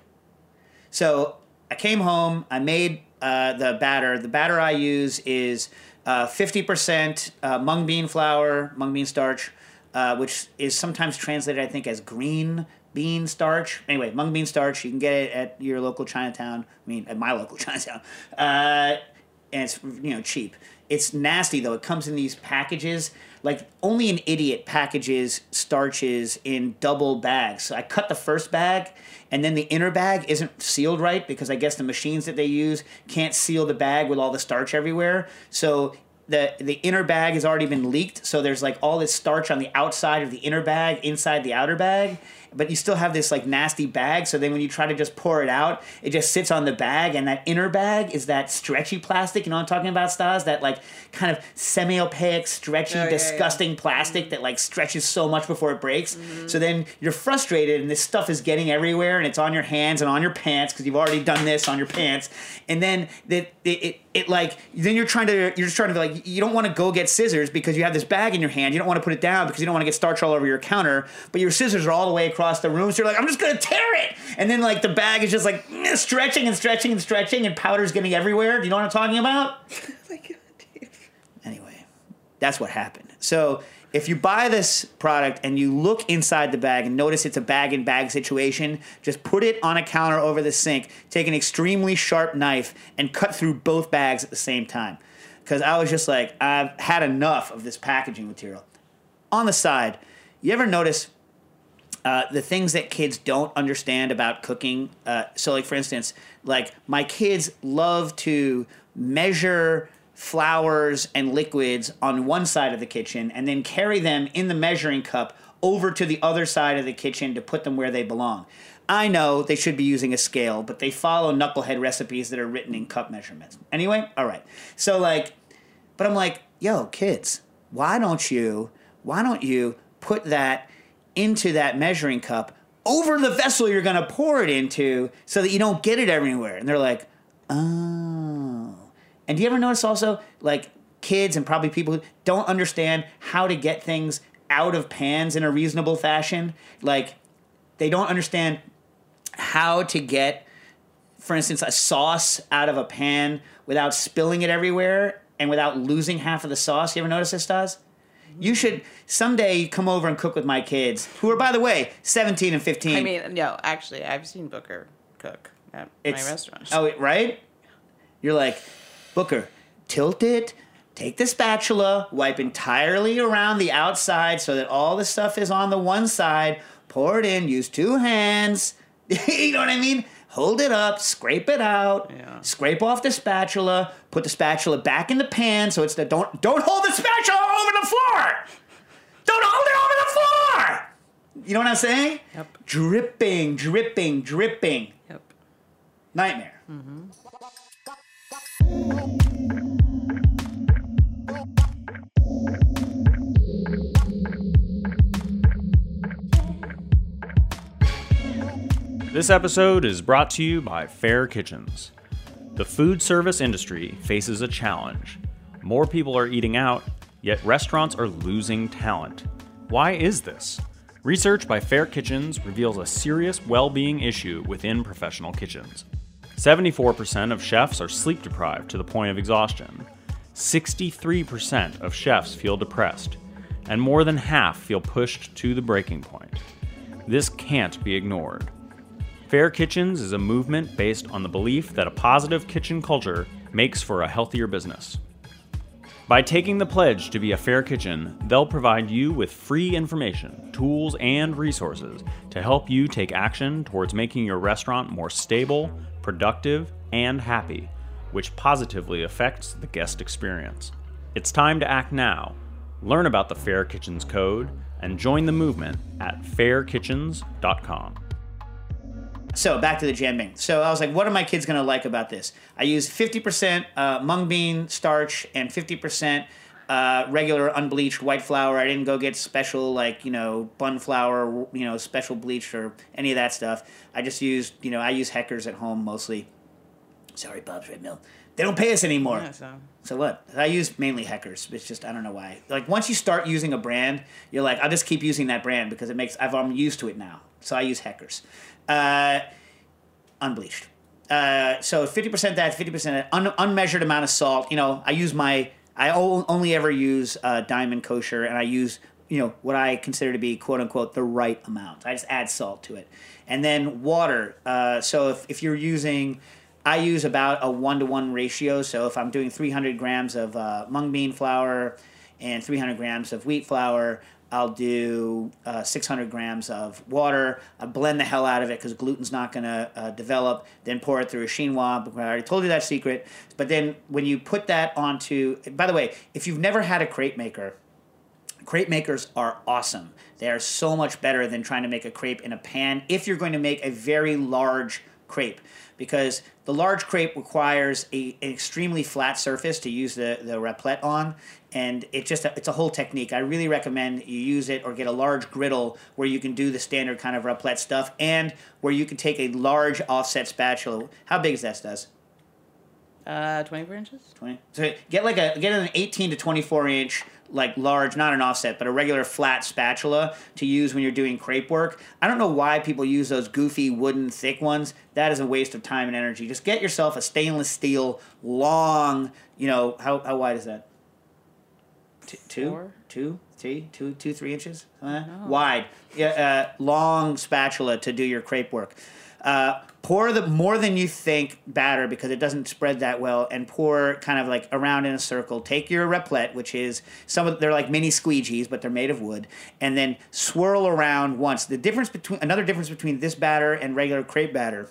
So I came home. I made uh, the batter. The batter I use is uh, fifty uh, percent mung bean flour, mung bean starch, uh, which is sometimes translated, I think, as green bean starch. Anyway, mung bean starch. You can get it at your local Chinatown. I mean, at my local [LAUGHS] Chinatown. Uh, and it's you know cheap. It's nasty though. It comes in these packages. Like only an idiot packages starches in double bags. So I cut the first bag, and then the inner bag isn't sealed right because I guess the machines that they use can't seal the bag with all the starch everywhere. So the the inner bag has already been leaked, so there's like all this starch on the outside of the inner bag, inside the outer bag, but you still have this like nasty bag. So then when you try to just pour it out, it just sits on the bag, and that inner bag is that stretchy plastic. You know what I'm talking about, Stas? That like kind of semi-opaque, stretchy, oh, disgusting yeah. plastic mm-hmm. that like stretches so much before it breaks. Mm-hmm. So then you're frustrated, and this stuff is getting everywhere, and it's on your hands and on your pants because you've already done this on your pants, and then it, it, it it like then you're trying to you're just trying to be like you don't want to go get scissors because you have this bag in your hand you don't want to put it down because you don't want to get starch all over your counter but your scissors are all the way across the room so you're like i'm just gonna tear it! And then like the bag is just like stretching and stretching and stretching and powder's getting everywhere. Do you know what i'm talking about? [LAUGHS] Oh my god anyway that's what happened. So if you buy this product and you look inside the bag and notice it's a bag in bag situation, just put it on a counter over the sink, take an extremely sharp knife, and cut through both bags at the same time. Because I was just like, I've had enough of this packaging material. On the side, you ever notice uh, the things that kids don't understand about cooking? Uh, so, like for instance, like my kids love to measure flours and liquids on one side of the kitchen and then carry them in the measuring cup over to the other side of the kitchen to put them where they belong. I know they should be using a scale, but they follow knucklehead recipes that are written in cup measurements. Anyway, all right. So like but I'm like, "Yo, kids, why don't you why don't you put that into that measuring cup over the vessel you're going to pour it into so that you don't get it everywhere?" And they're like, "Oh." And do you ever notice also, like, kids and probably people who don't understand how to get things out of pans in a reasonable fashion? Like, they don't understand how to get for instance, a sauce out of a pan without spilling it everywhere and without losing half of the sauce. You ever notice this does? You should someday come over and cook with my kids, who are, by the way, 17 and 15. I mean, no, actually, I've seen Booker cook at It's- my restaurant. Oh, right? You're like, Booker, tilt it, take the spatula, wipe entirely around the outside so that all the stuff is on the one side, pour it in, use two hands. [LAUGHS] you know what I mean? Hold it up, scrape it out, Yeah. scrape off the spatula, put the spatula back in the pan so it's the don't don't hold the spatula over the floor. Don't hold it over the floor. You know what I'm saying? Yep. Dripping, dripping, dripping. Yep. Nightmare. Mm-hmm. This episode is brought to you by Fair Kitchens. The food service industry faces a challenge. More people are eating out, yet restaurants are losing talent. Why is this? Research by Fair Kitchens reveals a serious well being issue within professional kitchens. 74% of chefs are sleep deprived to the point of exhaustion. 63% of chefs feel depressed, and more than half feel pushed to the breaking point. This can't be ignored. Fair Kitchens is a movement based on the belief that a positive kitchen culture makes for a healthier business. By taking the pledge to be a fair kitchen, they'll provide you with free information, tools, and resources to help you take action towards making your restaurant more stable, productive, and happy, which positively affects the guest experience. It's time to act now. Learn about the Fair Kitchens Code and join the movement at fairkitchens.com. So back to the jianbing. So I was like, what are my kids gonna like about this? I use 50% uh, mung bean starch and 50% uh, regular unbleached white flour. I didn't go get special like you know bun flour, you know special bleached or any of that stuff. I just used you know I use Hecker's at home mostly. Sorry, Bob's Red Mill. They don't pay us anymore. Yeah, so. So what? I use mainly Hecker's. It's just I don't know why. Like once you start using a brand, you're like, I'll just keep using that brand because it makes I've, I'm used to it now. So I use Hecker's, uh, unbleached. Uh, so fifty percent that, fifty percent un, unmeasured amount of salt. You know, I use my I only ever use uh, Diamond Kosher, and I use you know what I consider to be quote unquote the right amount. I just add salt to it, and then water. Uh, so if if you're using I use about a one to one ratio. So if I'm doing 300 grams of uh, mung bean flour and 300 grams of wheat flour, I'll do uh, 600 grams of water. I blend the hell out of it because gluten's not going to uh, develop. Then pour it through a chinois. I already told you that secret. But then when you put that onto, by the way, if you've never had a crepe maker, crepe makers are awesome. They are so much better than trying to make a crepe in a pan if you're going to make a very large crepe because the large crepe requires a, an extremely flat surface to use the, the raclette on and it's just it's a whole technique. I really recommend you use it or get a large griddle where you can do the standard kind of raclette stuff and where you can take a large offset spatula. How big is that does Uh, 24 inches? 20 so get like a get an 18 to 24 inch like large not an offset but a regular flat spatula to use when you're doing crepe work. I don't know why people use those goofy wooden thick ones. That is a waste of time and energy. Just get yourself a stainless steel long you know how, how wide is that T- two? Four. two? Three? Two two three inches? Uh, wide. Yeah, uh, long spatula to do your crepe work. Uh, pour the more than you think batter because it doesn't spread that well and pour kind of like around in a circle. Take your raclette which is some of they're like mini squeegees but they're made of wood and then swirl around once. The difference between another difference between this batter and regular crepe batter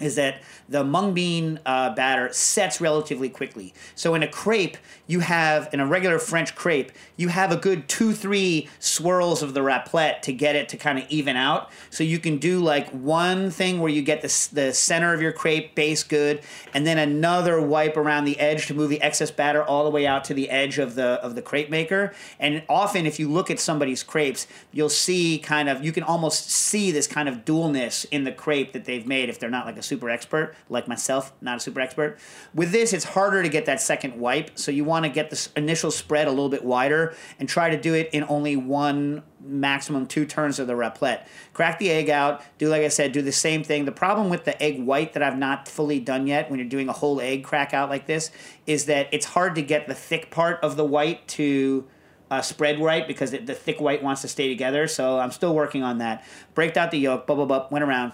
is that the mung bean uh, batter sets relatively quickly. So in a crepe, you have in a regular French crepe, you have a good two three swirls of the raclette to get it to kind of even out. So you can do like one thing where you get the the center of your crepe base good, and then another wipe around the edge to move the excess batter all the way out to the edge of the of the crepe maker. And often, if you look at somebody's crepes, you'll see kind of you can almost see this kind of dualness in the crepe that they've made if they're not like a super expert like myself, not a super expert. With this, it's harder to get that second wipe, so you want to get this initial spread a little bit wider and try to do it in only one maximum two turns of the raclette. Crack the egg out. Do like I said, do the same thing. The problem with the egg white that I've not fully done yet when you're doing a whole egg crack out like this is that it's hard to get the thick part of the white to uh, spread right because it, the thick white wants to stay together. So I'm still working on that. Breaked out the yolk, blah blah blah, went around.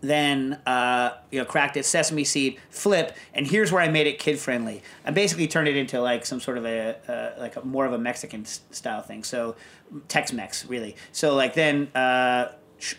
Then uh, you know cracked it, sesame seed, flip, and here's where I made it kid friendly. I basically turned it into like some sort of a uh, like a, more of a Mexican style thing. So Tex-Mex really. So like then. Uh,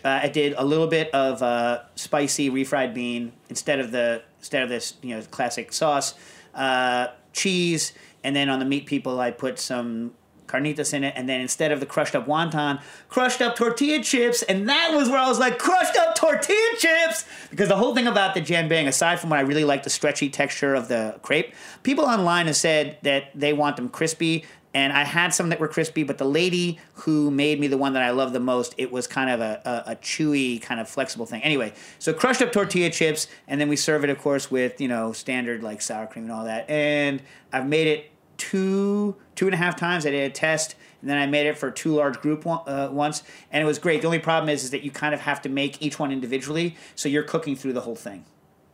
uh, I did a little bit of uh, spicy refried bean instead of the instead of this you know classic sauce, uh, cheese, and then on the meat people I put some carnitas in it, and then instead of the crushed up wonton, crushed up tortilla chips, and that was where I was like, crushed up tortilla chips! Because the whole thing about the jianbing, aside from what I really like the stretchy texture of the crepe, people online have said that they want them crispy, and I had some that were crispy, but the lady who made me the one that I love the most, it was kind of a, a, a chewy, kind of flexible thing. Anyway, so crushed up tortilla chips, and then we serve it, of course, with, you know, standard like sour cream and all that. And I've made it two two and a half times. I did a test, and then I made it for two large group one, uh, once, and it was great. The only problem is, is that you kind of have to make each one individually, so you're cooking through the whole thing.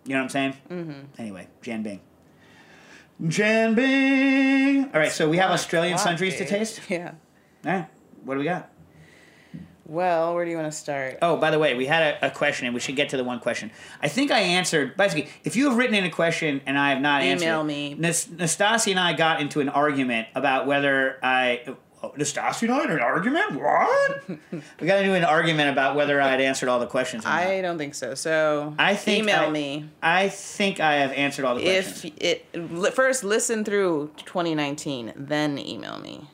You know what I'm saying? Mm-hmm. Anyway, jianbing. Jan Bing. All right, so we have Australian sundries to taste. Yeah. All right, what do we got? Well, where do you want to start? Oh, by the way, we had a, a question, and we should get to the one question. I think I answered. Basically, if you have written in a question and I have not answered, Email me. Nas- Nastasi and I got into an argument about whether I. Oh, Nastasi and I in an argument? What? [LAUGHS] we got into an argument about whether I had answered all the questions. or not. I don't think so. So I think email I- me I think I have answered all the if questions. If it first listen through 2019, then email me.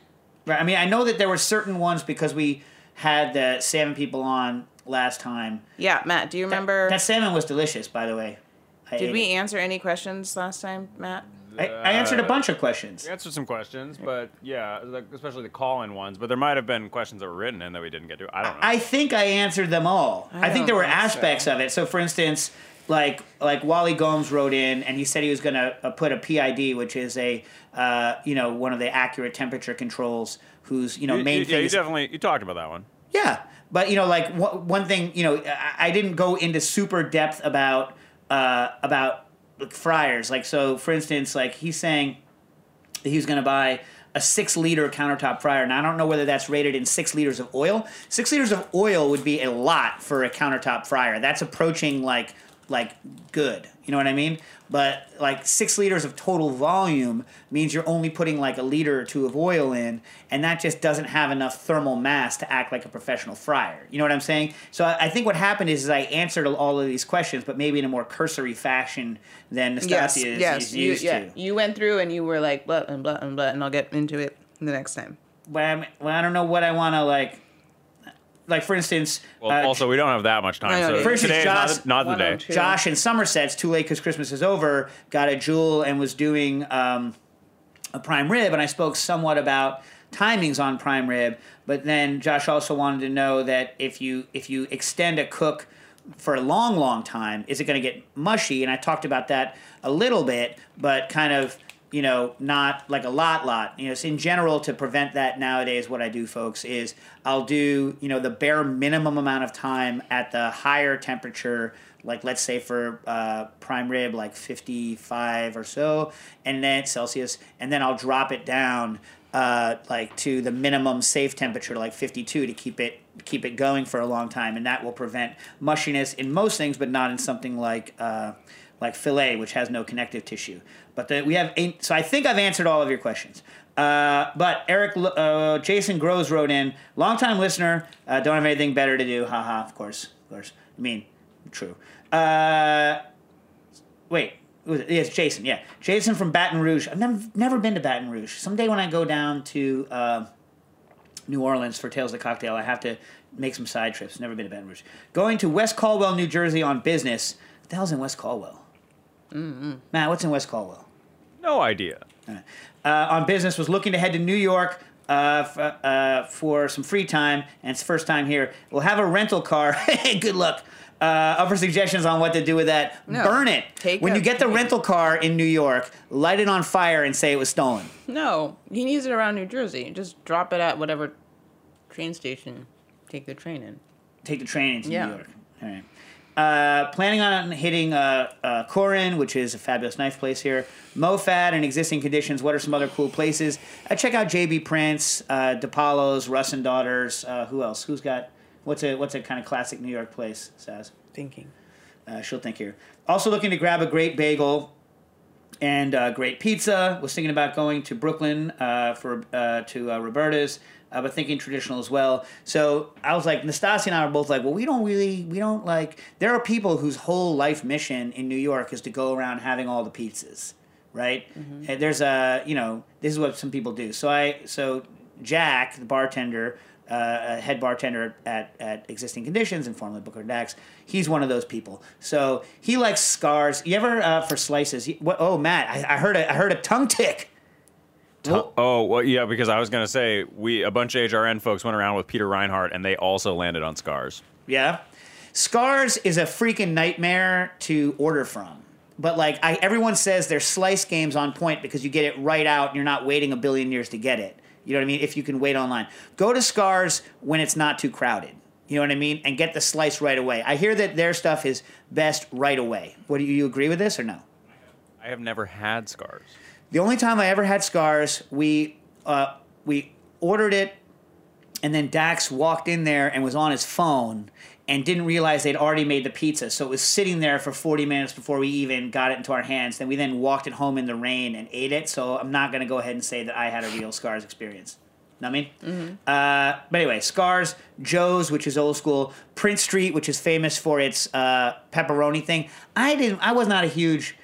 Right. I mean, I know that there were certain ones because we had the salmon people on last time. Yeah, Matt, do you remember? That salmon was delicious, by the way. I did we it. answer any questions last time, Matt? I, I answered a bunch of questions. We answered some questions, but yeah, like, especially the call-in ones. But there might have been questions that were written in that we didn't get to. I don't know. I think I answered them all. I, I think there were think so. aspects of it. So, for instance, like like Wally Gomes wrote in, and he said he was going to uh, put a PID, which is a uh, you know one of the accurate temperature controls. Whose you know You- main you, thing yeah, you definitely you talked about that one. yeah, but you know, like wh- one thing, you know, I, I didn't go into super depth about uh, about like, fryers. Like, so for instance, like he's saying that he was going to buy a six liter countertop fryer. Now I don't know whether that's rated in six liters of oil. Six liters of oil would be a lot for a countertop fryer. That's approaching like like good. You know what I mean? But like six liters of total volume means you're only putting like a liter or two of oil in, and that just doesn't have enough thermal mass to act like a professional fryer. You know what I'm saying? So I, I think what happened is, is I answered all of these questions, but maybe in a more cursory fashion than Nastasia yes, is, yes. is You, used yeah, to. you went through and you were like blah and blah and blah, and I'll get into it the next time. But I'm, well, I don't know what I want to like. Like for instance, Well, uh, also we don't have that much time. I know, so. For instance, today is Josh- not, not the day. Josh in Somerset's too late because Christmas is over. Got a jewel and was doing um, a prime rib, and I spoke somewhat about timings on prime rib. But then Josh also wanted to know that if you if you extend a cook for a long, long time, is it going to get mushy? And I talked about that a little bit, but kind of you know not like a lot, lot. You know, so in general, to prevent that nowadays, what I do, folks, is I'll do you know the bare minimum amount of time at the higher temperature like let's say for uh, prime rib like 55 or so and then celsius and then i'll drop it down uh, like to the minimum safe temperature like 52 to keep it keep it going for a long time and that will prevent mushiness in most things but not in something like uh, like filet which has no connective tissue but the, we have eight, so i think i've answered all of your questions uh, but Eric, uh, Jason Groves wrote in, longtime listener, uh, don't have anything better to do. Haha, of course, of course. I mean, true. Uh, wait, yes, Jason. Yeah, Jason from Baton Rouge. I've never never been to Baton Rouge. Someday when I go down to uh, New Orleans for Tales of the Cocktail, I have to make some side trips. Never been to Baton Rouge. Going to West Caldwell, New Jersey on business. What the hell's in West Caldwell? Mm-hmm. Matt, what's in West Caldwell? No idea. uh, on business was looking to head to New York uh, f- uh, for some free time, and it's first time here. We'll have a rental car. [LAUGHS] Hey, good luck. Uh, up for suggestions on what to do with that. No. Burn it. Take when you get the rental car in New York, light it on fire and say it was stolen. No, he needs it around New Jersey. Just drop it at whatever train station. Take the train in. take the train into Yeah. New York. All right. Uh, planning on hitting uh, uh, Korin, which is a fabulous knife place here. MoFad and existing conditions. What are some other cool places? Uh, check out JB Prince, uh, DiPalo's, Russ and Daughters. Uh, who else? Who's got? What's a what's a kind of classic New York place? Saz. Thinking. Uh, she'll think here. Also looking to grab a great bagel and uh, great pizza. Was thinking about going to Brooklyn uh, for uh, to uh, Roberta's, uh, but thinking traditional as well. So I was like, Nastasia and I were both like, well, we don't really, we don't like. There are people whose whole life mission in New York is to go around having all the pizzas, right? And there's a, you know, this is what some people do. So I, so Jack, the bartender. Uh, head bartender at, at Existing Conditions and formerly Booker Dax. He's one of those people. So he likes Scarr's. You ever uh, for slices? he- what, oh, Matt, I, I heard a I heard a tongue tick. Oh well, yeah, because I was gonna say we a bunch of HRN folks went around with Peter Reinhart, and they also landed on Scarr's. Yeah, Scarr's is a freaking nightmare to order from. But like I, everyone says, their slice game's on point because you get it right out, and you're not waiting a billion years to get it. You know what I mean? If you can wait online, go to Scarr's when it's not too crowded. You know what I mean? And get the slice right away. I hear that their stuff is best right away. What do you, you agree with this or no? I have never had Scarr's. The only time I ever had Scarr's, we uh, we ordered it, and then Dax walked in there and was on his phone and didn't realize they'd already made the pizza. So it was sitting there for 40 minutes before we even got it into our hands. Then we then walked it home in the rain and ate it. So I'm not going to go ahead and say that I had a real Scarr's experience. Know what I mean? Uh, but anyway, Scarr's, Joe's, which is old school, Prince Street, which is famous for its uh, pepperoni thing. I didn't. I was not a huge.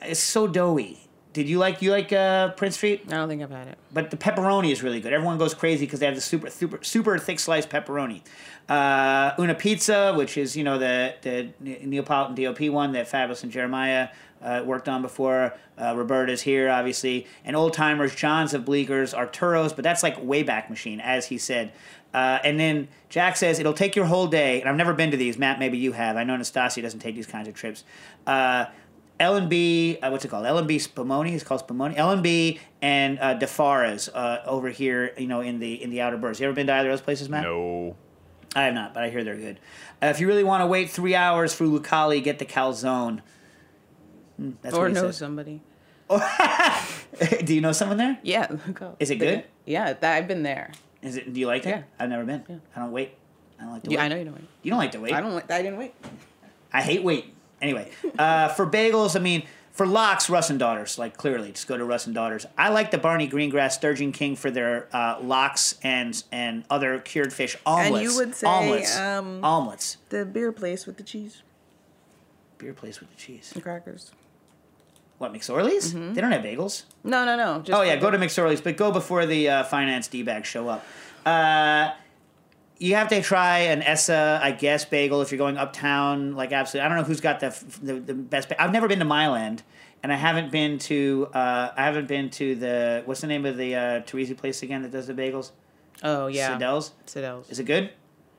It's so doughy. Did you like you like uh, Prince Street? I don't think I've had it. But the pepperoni is really good. Everyone goes crazy because they have the super super super thick sliced pepperoni. Uh, Una Pizza, which is you know the the Neapolitan DOP one that Fabulous and Jeremiah uh, worked on before. Uh, Roberta's here, obviously, and old timers. John's of Bleeckers, Arturo's, but that's like Wayback Machine, as he said. Uh, and then Jack says it'll take your whole day. And I've never been to these. Matt, maybe you have. I know Nastasia doesn't take these kinds of trips. Uh, L and B, uh, what's it called? L and B Spumoni. It's called Spumoni. L and B and uh, Di Fara's uh, over here. You know, in the in the outer boroughs. You ever been to either of those places, Matt? No. I have not, but I hear they're good. Uh, if you really want to wait three hours for Lucali, get the calzone. Hmm, that's or what he know says. somebody. [LAUGHS] Do you know someone there? Yeah. go. Is it The- good? Yeah, that, I've been there. Is it? Do you like it? Yeah. I've never been. I don't wait. I don't like to wait. Yeah, I know you don't wait. You don't like to wait. I don't. I didn't wait. I hate wait. Anyway, uh, for bagels, I mean, for lox, Russ and Daughters, like clearly, just go to Russ and Daughters. I like the Barney Greengrass Sturgeon King for their uh, lox and and other cured fish omelets. And you would say, omelets, um, omelets, The beer place with the cheese beer place with the cheese. and crackers. What McSorley's? They don't have bagels. No, no, no. Just Oh yeah, go to McSorley's, but go before the uh, finance d bags show up. Uh, you have to try an Essa, I guess, bagel if you're going uptown. Like absolutely, I don't know who's got the the, the best. Ba- I've never been to Mile End, and I haven't been to uh, I haven't been to the what's the name of the uh, Torrisi place again that does the bagels? Oh yeah. Sadelle's. Sadelle's. Is it good?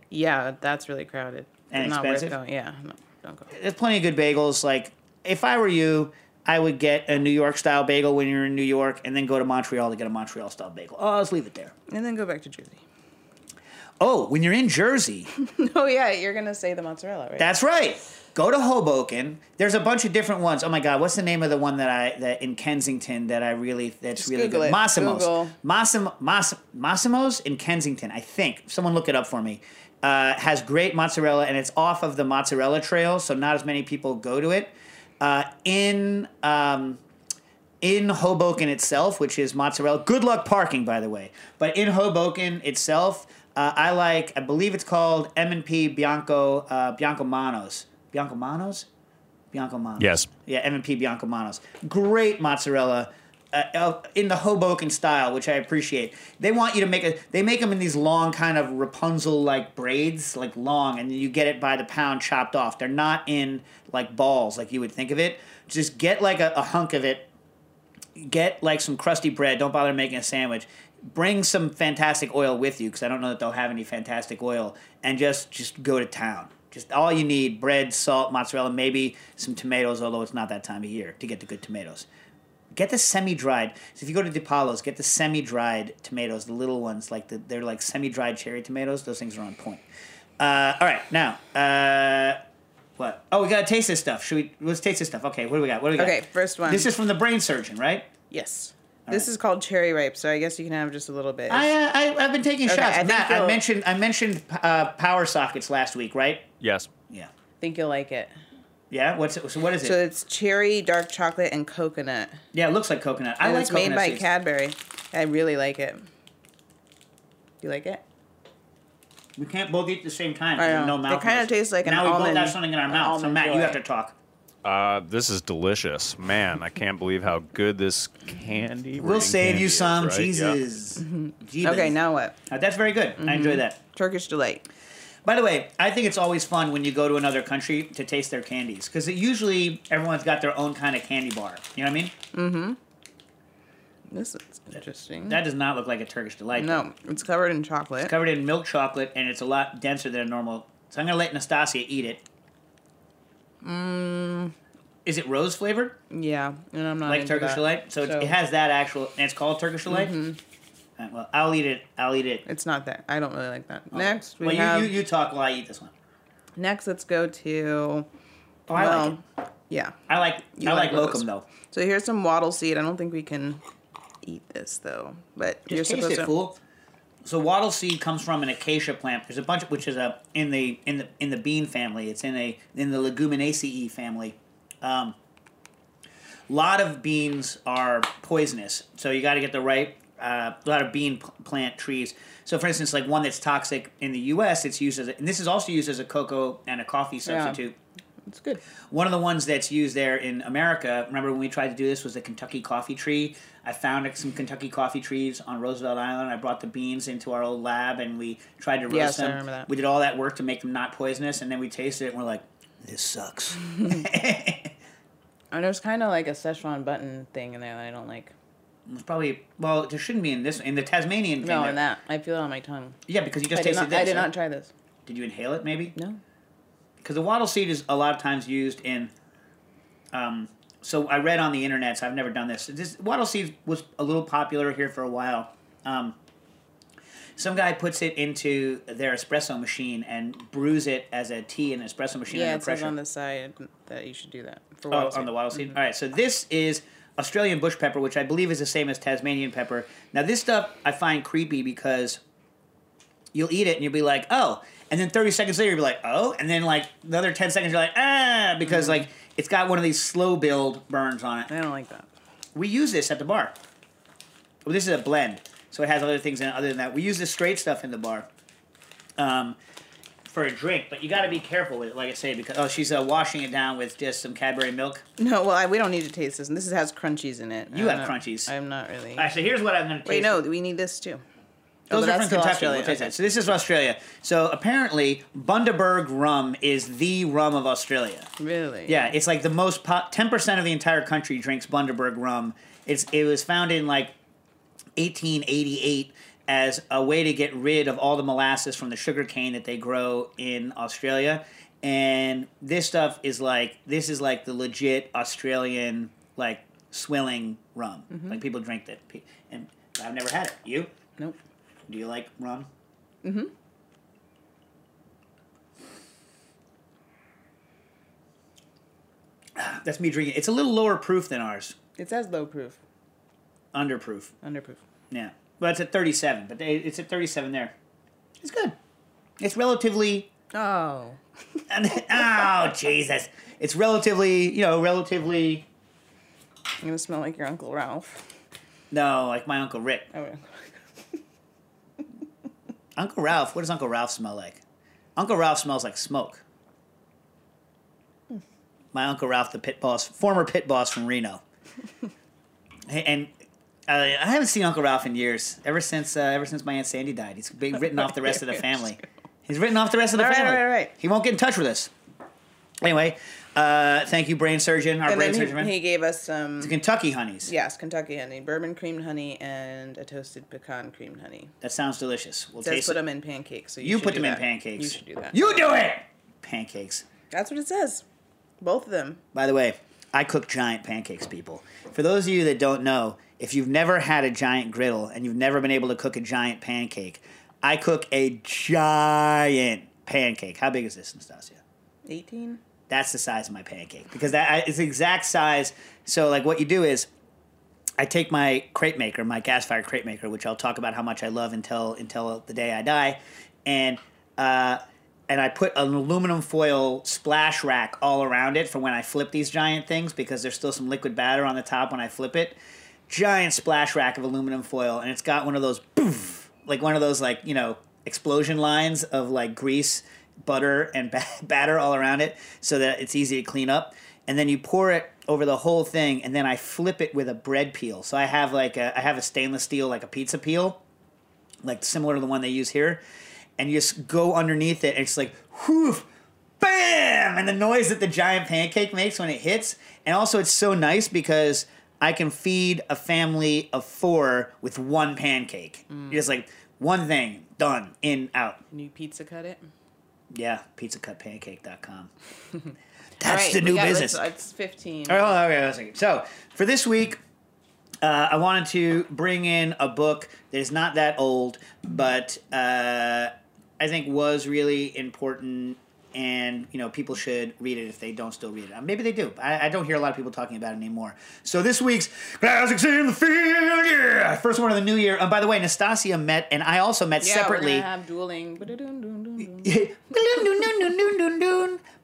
Yeah, that's really crowded. And Not expensive? worth going. Yeah, no, don't go. There's plenty of good bagels. Like if I were you. I would get a New York style bagel when you're in New York, and then go to Montreal to get a Montreal style bagel. Oh, let's leave it there. And then go back to Jersey. Oh, when you're in Jersey, [LAUGHS] oh yeah, you're gonna say the mozzarella, right? That's right. Go to Hoboken. There's a bunch of different ones. Oh my God, what's the name of the one that I that in Kensington that I really that's Just really Google good? it. Massimo's. Google. Massim, Mass, Massimo's in Kensington, I think. Someone look it up for me. Uh, has great mozzarella and it's off of the mozzarella trail, so not as many people go to it. Uh, in um, in Hoboken itself, which is mozzarella. Good luck parking, by the way. But in Hoboken itself, uh, I like. I believe it's called M and P Bianco uh, Biancamano's. Bianco Manos. Biancamano's. Yes. Yeah, M and P Biancamano's. Great mozzarella. Uh, uh, in the Hoboken style, which I appreciate. They want you to make a. They make them in these long, kind of Rapunzel like braids, like long, and you get it by the pound chopped off. They're not in like balls, like you would think of it. Just get like a, a hunk of it, get like some crusty bread. Don't bother making a sandwich. Bring some fantastic oil with you because I don't know that they'll have any fantastic oil, and just just go to town. Just all you need: bread, salt, mozzarella, maybe some tomatoes. Although it's not that time of year to get the good tomatoes. Get the semi-dried. So if you go to DiPalo's, get the semi-dried tomatoes, the little ones, like the, they're like semi-dried cherry tomatoes. Those things are on point. Uh, all right, now uh, what? Oh, we gotta taste this stuff. Should we? Let's taste this stuff. Okay, what do we got? What do we got? Okay, first one. This is from the brain surgeon, right? Yes. This is called cherry ripe, so I guess you can have just a little bit. I, uh, I I've been taking Okay, shots. I Matt, I mentioned I mentioned uh, power sockets last week, right? Yes. Yeah. think you'll like it. Yeah. What's it? So what is it? So it's cherry, dark chocolate, and coconut. yeah, it looks like coconut. I like it's made by seeds. Cadbury. I really like it. You like it? We can't both eat at the same time. I know. No mouth. It kinda tastes like an almond. now we both have something in our mouth. So almond Matt, you joy. have to talk. Uh, this is delicious, man. I can't believe how good this candy. We'll save candy you is, some. right? Yeah. Jesus. Jeebus. Okay, now what? Uh, that's very good. I enjoy that. Turkish delight. By the way, I think it's always fun when you go to another country to taste their candies because usually everyone's got their own kind of candy bar. You know what I mean? Mm-hmm. This is interesting. That does not look like a Turkish delight. no, it's covered in chocolate. It's covered in milk chocolate and it's a lot denser than a normal. So I'm gonna let Nastasia eat it. Mm. Is it rose flavored yeah, and I'm not like Turkish delight? So, it- So- it has that actual, and it's called Turkish delight. Mm-hmm. Uh, well, I'll eat it. I'll eat it. It's not that. I don't really like that. Next, we well, have. you, you you talk while I eat this one. Next, let's go to. Oh, I like it. yeah. I like You I like, like lokum though. So here's some wattle seed. I don't think we can eat this though, but you're taste supposed it, to. fool. So wattle seed comes from an acacia plant. There's a bunch, of, which is a in the in the in the bean family. It's in a in the Leguminaceae family. Um, lot of beans are poisonous, so you got to get the right. Uh, a lot of bean plant trees. So, for instance, like one that's toxic in the U.S., it's used as, a, and this is also used as a cocoa and a coffee substitute. It's good. One of the ones that's used there in America, remember when we tried to do this, was the Kentucky coffee tree. I found some Kentucky coffee trees on Roosevelt Island. I brought the beans into our old lab and we tried to roast Yes, I remember that. We did all that work to make them not poisonous, and then we tasted it and we're like, this sucks. [LAUGHS] [LAUGHS] And there's kind of like a Szechuan button thing in there that I don't like. it's probably, well, there shouldn't be in this, in the Tasmanian thing. No, in that I feel it on my tongue. Yeah, because you just I tasted not. this. I did not try this. Did you inhale it maybe? No. Because the wattle seed is a lot of times used in. Um, so I read on the internet. So I've never done this. This wattle seed was a little popular here for a while. Um, some guy puts it into their espresso machine and brews it as a tea in an espresso machine Yeah, under it says on the side that you should do that for Oh, on the wattle seed. All right, so this is Australian bush pepper, which I believe is the same as Tasmanian pepper. Now, this stuff I find creepy because you'll eat it and you'll be like, oh, and then 30 seconds later you'll be like, oh, and then like another 10 seconds you're like, ah, because like it's got one of these slow build burns on it. I don't like that. We use this at the bar. Well, this is a blend, so it has other things in it other than that. We use this straight stuff in the bar. Um, for a drink, but you got to be careful with it, like I say, because oh, she's uh, washing it down with just some Cadbury milk. No, well, I, we don't need to taste this. And this has crunchies in it. You I'm have not- crunchies. I'm not really. All right, so here's what I'm going to taste. Wait, no, we need this too. Oh, Those but are from Kentucky. Australia, We'll taste okay. So this is Australia. So apparently, Bundaberg rum is the rum of Australia. Really? Yeah, it's like the most ten percent of the entire country drinks Bundaberg rum. It's it was founded in like 1888 as a way to get rid of all the molasses from the sugar cane that they grow in Australia. And this stuff is like this is like the legit Australian like swilling rum. Mm-hmm. Like people drink that. And I've never had it. You? Nope. Do you like rum? Mm-hmm. [SIGHS] That's me drinking. It's a little lower proof than ours. It says low proof, Under proof. underproof. Yeah. Well, it's at 37, but they, it's at 37 there. It's good. It's relatively. Oh. [LAUGHS] oh, Jesus. It's relatively, you know, relatively. I'm gonna smell like your Uncle Ralph. No, like my Uncle Rick. Oh, Uncle Ralph, what does Uncle Ralph smell like? Uncle Ralph smells like smoke. My Uncle Ralph, the pit boss, former pit boss from Reno. [LAUGHS] And uh, I haven't seen Uncle Ralph in years. Ever since, uh, ever since my aunt Sandy died, he's been written off the rest of the [LAUGHS] family. He's written off the rest of the All right, family. right, right. He won't get in touch with us. Anyway, Uh, thank you, brain surgeon. Our and brain surgeon. he, he gave us some. Kentucky honeys. Yes, Kentucky honey, bourbon creamed honey, and a toasted pecan creamed honey. That sounds delicious. We'll It says taste put it. them in pancakes. So you, You put them in pancakes. You should do that. You do it. Pancakes. That's what it says. Both of them. By the way, I cook giant pancakes, people. For those of you that don't know, if you've never had a giant griddle and you've never been able to cook a giant pancake, I cook a giant pancake. How big is this, Nastasia? 18. That's the size of my pancake because that is the exact size. So, like, what you do is, I take my crepe maker, my gas fired crepe maker, which I'll talk about how much I love until until the day I die, and uh, and I put an aluminum foil splash rack all around it for when I flip these giant things because there's still some liquid batter on the top when I flip it. Giant splash rack of aluminum foil, and it's got one of those poof, like one of those like you know explosion lines of like grease, butter, and ba- [LAUGHS] batter all around it, so that it's easy to clean up. And then you pour it over the whole thing, and then I flip it with a bread peel. So I have like a I have a stainless steel like a pizza peel, like similar to the one they use here, and you just go underneath it, and it's like whoo, bam, and the noise that the giant pancake makes when it hits, and also it's so nice because I can feed a family of four with one pancake. Mm. Just like one thing, done, in, out. New pizza cut it. Yeah, pizzacutpancake.com. [LAUGHS] That's right, the new business. It's, it's 15. Oh, okay. So for this week, uh, I wanted to bring in a book that is not that old, but uh, I think was really important, and you know people should read it if they don't still read it. Uh, Maybe they do. I, I don't hear a lot of people talking about it anymore. So this week's classics in the field, yeah, first one of the new year. And by the way, Nastasia met, and I also met yeah, separately. gonna have dueling. [LAUGHS]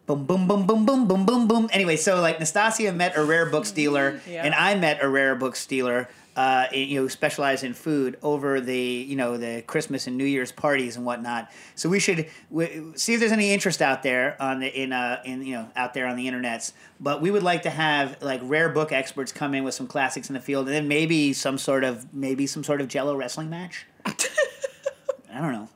Boom, boom, boom, boom, boom, boom, boom, boom. Anyway, so like Nastasia met a rare book stealer, Yeah. and I met a rare book stealer. Uh, you know, specialize in food over the you know the Christmas and New Year's parties and whatnot. So we should w- see if there's any interest out there on the in uh in you know out there on the internets. But we would like to have like rare book experts come in with some classics in the field, and then maybe some sort of maybe some sort of Jello wrestling match. [LAUGHS] I don't know.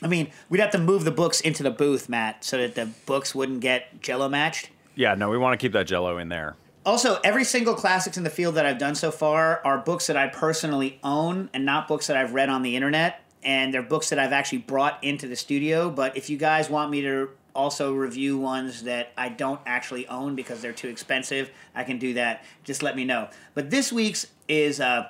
I mean, we'd have to move the books into the booth, Matt, so that the books wouldn't get jello matched. Yeah, no, we want to keep that Jello in there. Also, every single classics in the field that I've done so far are books that I personally own and not books that I've read on the internet. And they're books that I've actually brought into the studio. But if you guys want me to also review ones that I don't actually own because they're too expensive, I can do that. Just let me know. But this week's is uh,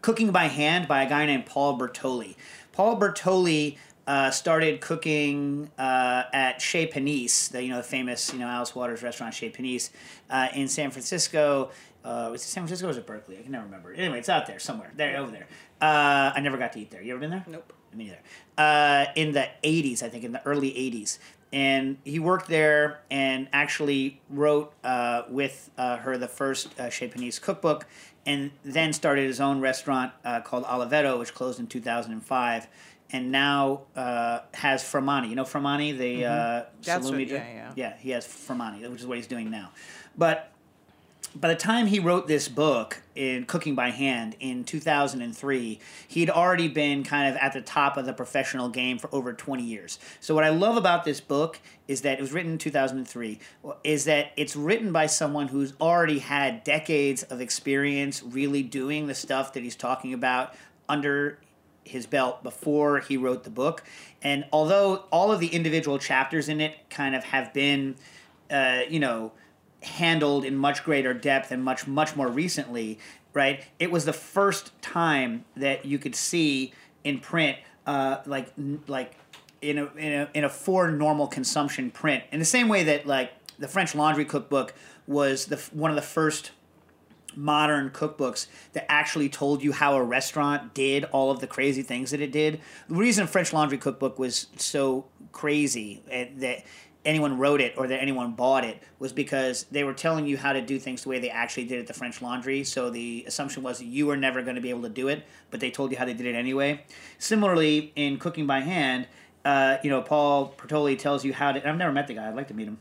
Cooking by Hand by a guy named Paul Bertolli. Paul Bertolli uh, started cooking uh, at Chez Panisse, the you know the famous you know Alice Waters restaurant Chez Panisse uh, in San Francisco. Uh, was it San Francisco or was it Berkeley? I can never remember. Anyway, it's out there somewhere. There, over there. Uh, I never got to eat there. You ever been there? Nope. Me neither. Uh, in the 80s, I think, in the early 80s. And he worked there and actually wrote uh, with uh, her the first uh, Chez Panisse cookbook and then started his own restaurant uh, called Oliveto, which closed in 2005. And now uh, has Fra'Mani. You know Fra'Mani, the uh, That's salumi what- yeah, yeah. Yeah, he has Fra'Mani, which is what he's doing now. But by the time he wrote this book in Cooking by Hand in 2003, he'd already been kind of at the top of the professional game for over 20 years. So what I love about this book is that it was written in 2003 is that it's written by someone who's already had decades of experience really doing the stuff that he's talking about under his belt before he wrote the book. And although all of the individual chapters in it kind of have been, uh, you know, handled in much greater depth and much, much more recently, right? It was the first time that you could see in print, uh, like, like, in a, in a in a for normal consumption print in the same way that like the French Laundry Cookbook was the one of the first modern cookbooks that actually told you how a restaurant did all of the crazy things that it did. The reason French Laundry Cookbook was so crazy eh, that anyone wrote it or that anyone bought it was because they were telling you how to do things the way they actually did at the French Laundry. So the assumption was you were never going to be able to do it, but they told you how they did it anyway. Similarly, in Cooking by Hand, uh, you know, Paul Bertolli tells you how to. I've never met the guy. I'd like to meet him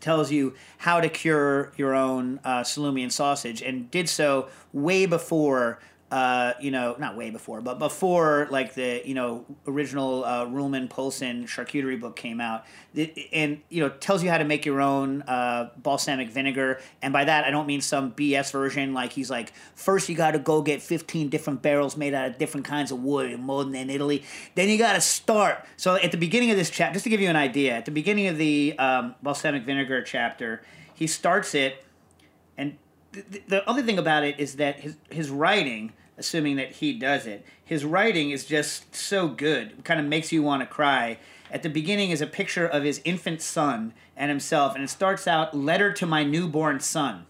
tells you how to cure your own uh, salumi and sausage, and did so way before uh, you know, not way before, but before like the you know original uh, Ruhlman Polcyn charcuterie book came out, It- and you know tells you how to make your own uh, balsamic vinegar. And by that, I don't mean some BS version like he's like first you got to go get fifteen different barrels made out of different kinds of wood in Modena in Italy. Then you got to start. So at the beginning of this chapter, just to give you an idea, at the beginning of the um, balsamic vinegar chapter, he starts it and the other thing about it is that his his writing, assuming that he does it, his writing is just so good. It kind of makes you want to cry. At the beginning is a picture of his infant son and himself, and it starts out "Letter to my newborn son."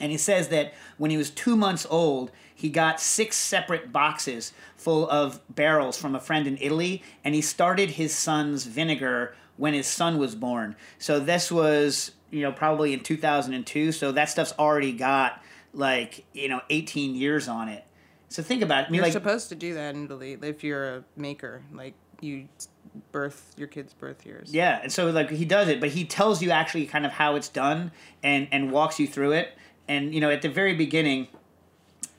And he says that when he was two months old, he got six separate boxes full of barrels from a friend in Italy, and he started his son's vinegar when his son was born. So this was, you know, probably in 2002. So that stuff's already got like, you know, 18 years on it. So think about it. I mean, You're like, supposed to do that in Italy if you're a maker. Like you birth your kid's birth years. Yeah, and so like he does it, but he tells you actually kind of how it's done and and walks you through it. And you know, at the very beginning,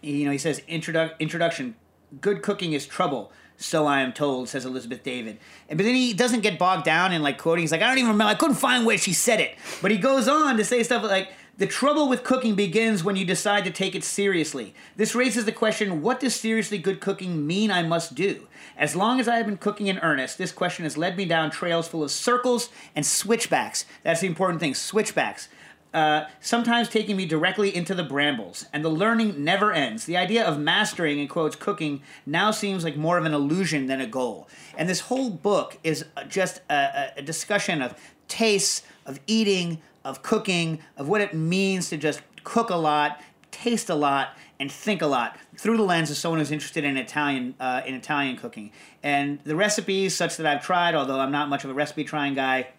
you know, he says introduc- introduction. Good cooking is trouble. So I am told, says Elizabeth David. And but then he doesn't get bogged down in like quoting. He's like, I don't even remember. I couldn't find where she said it. But he goes on to say stuff like, the trouble with cooking begins when you decide to take it seriously. This raises the question what does seriously good cooking mean I must do? As long as I have been cooking in earnest, this question has led me down trails full of circles and switchbacks. That's the important thing switchbacks. Uh, sometimes taking me directly into the brambles, and the learning never ends. The idea of mastering, in quotes, cooking now seems like more of an illusion than a goal. And this whole book is just a- a discussion of tastes, of eating, of cooking, of what it means to just cook a lot, taste a lot, and think a lot through the lens of someone who's interested in Italian uh, in Italian cooking. And the recipes, such that I've tried, although I'm not much of a recipe trying guy,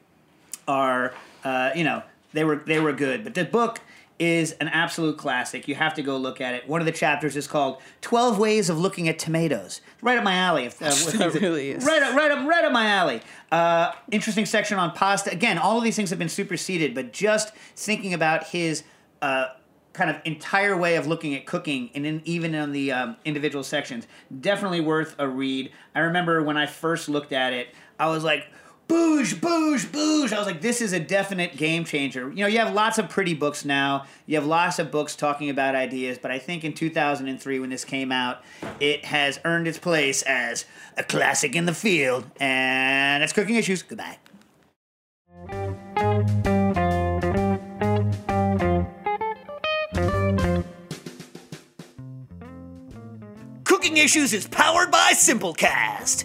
are uh, you know they were they were good. But the book is an absolute classic. You have to go look at it. One of the chapters is called 12 Ways of Looking at Tomatoes. Right up my alley. If, uh, [LAUGHS] That really is. Right, up- right, up, right up my alley. Uh, interesting section on pasta. Again, all of these things have been superseded, but just thinking about his uh, kind of entire way of looking at cooking, and in, even in the um, individual sections, definitely worth a read. I remember when I first looked at it, I was like, boosh, boosh, boosh. I was like, this is a definite game changer. You know, you have lots of pretty books now. You have lots of books talking about ideas, but I think in 2003, when this came out, it has earned its place as a classic in the field. And that's Cooking Issues. Goodbye. Cooking Issues is powered by Simplecast.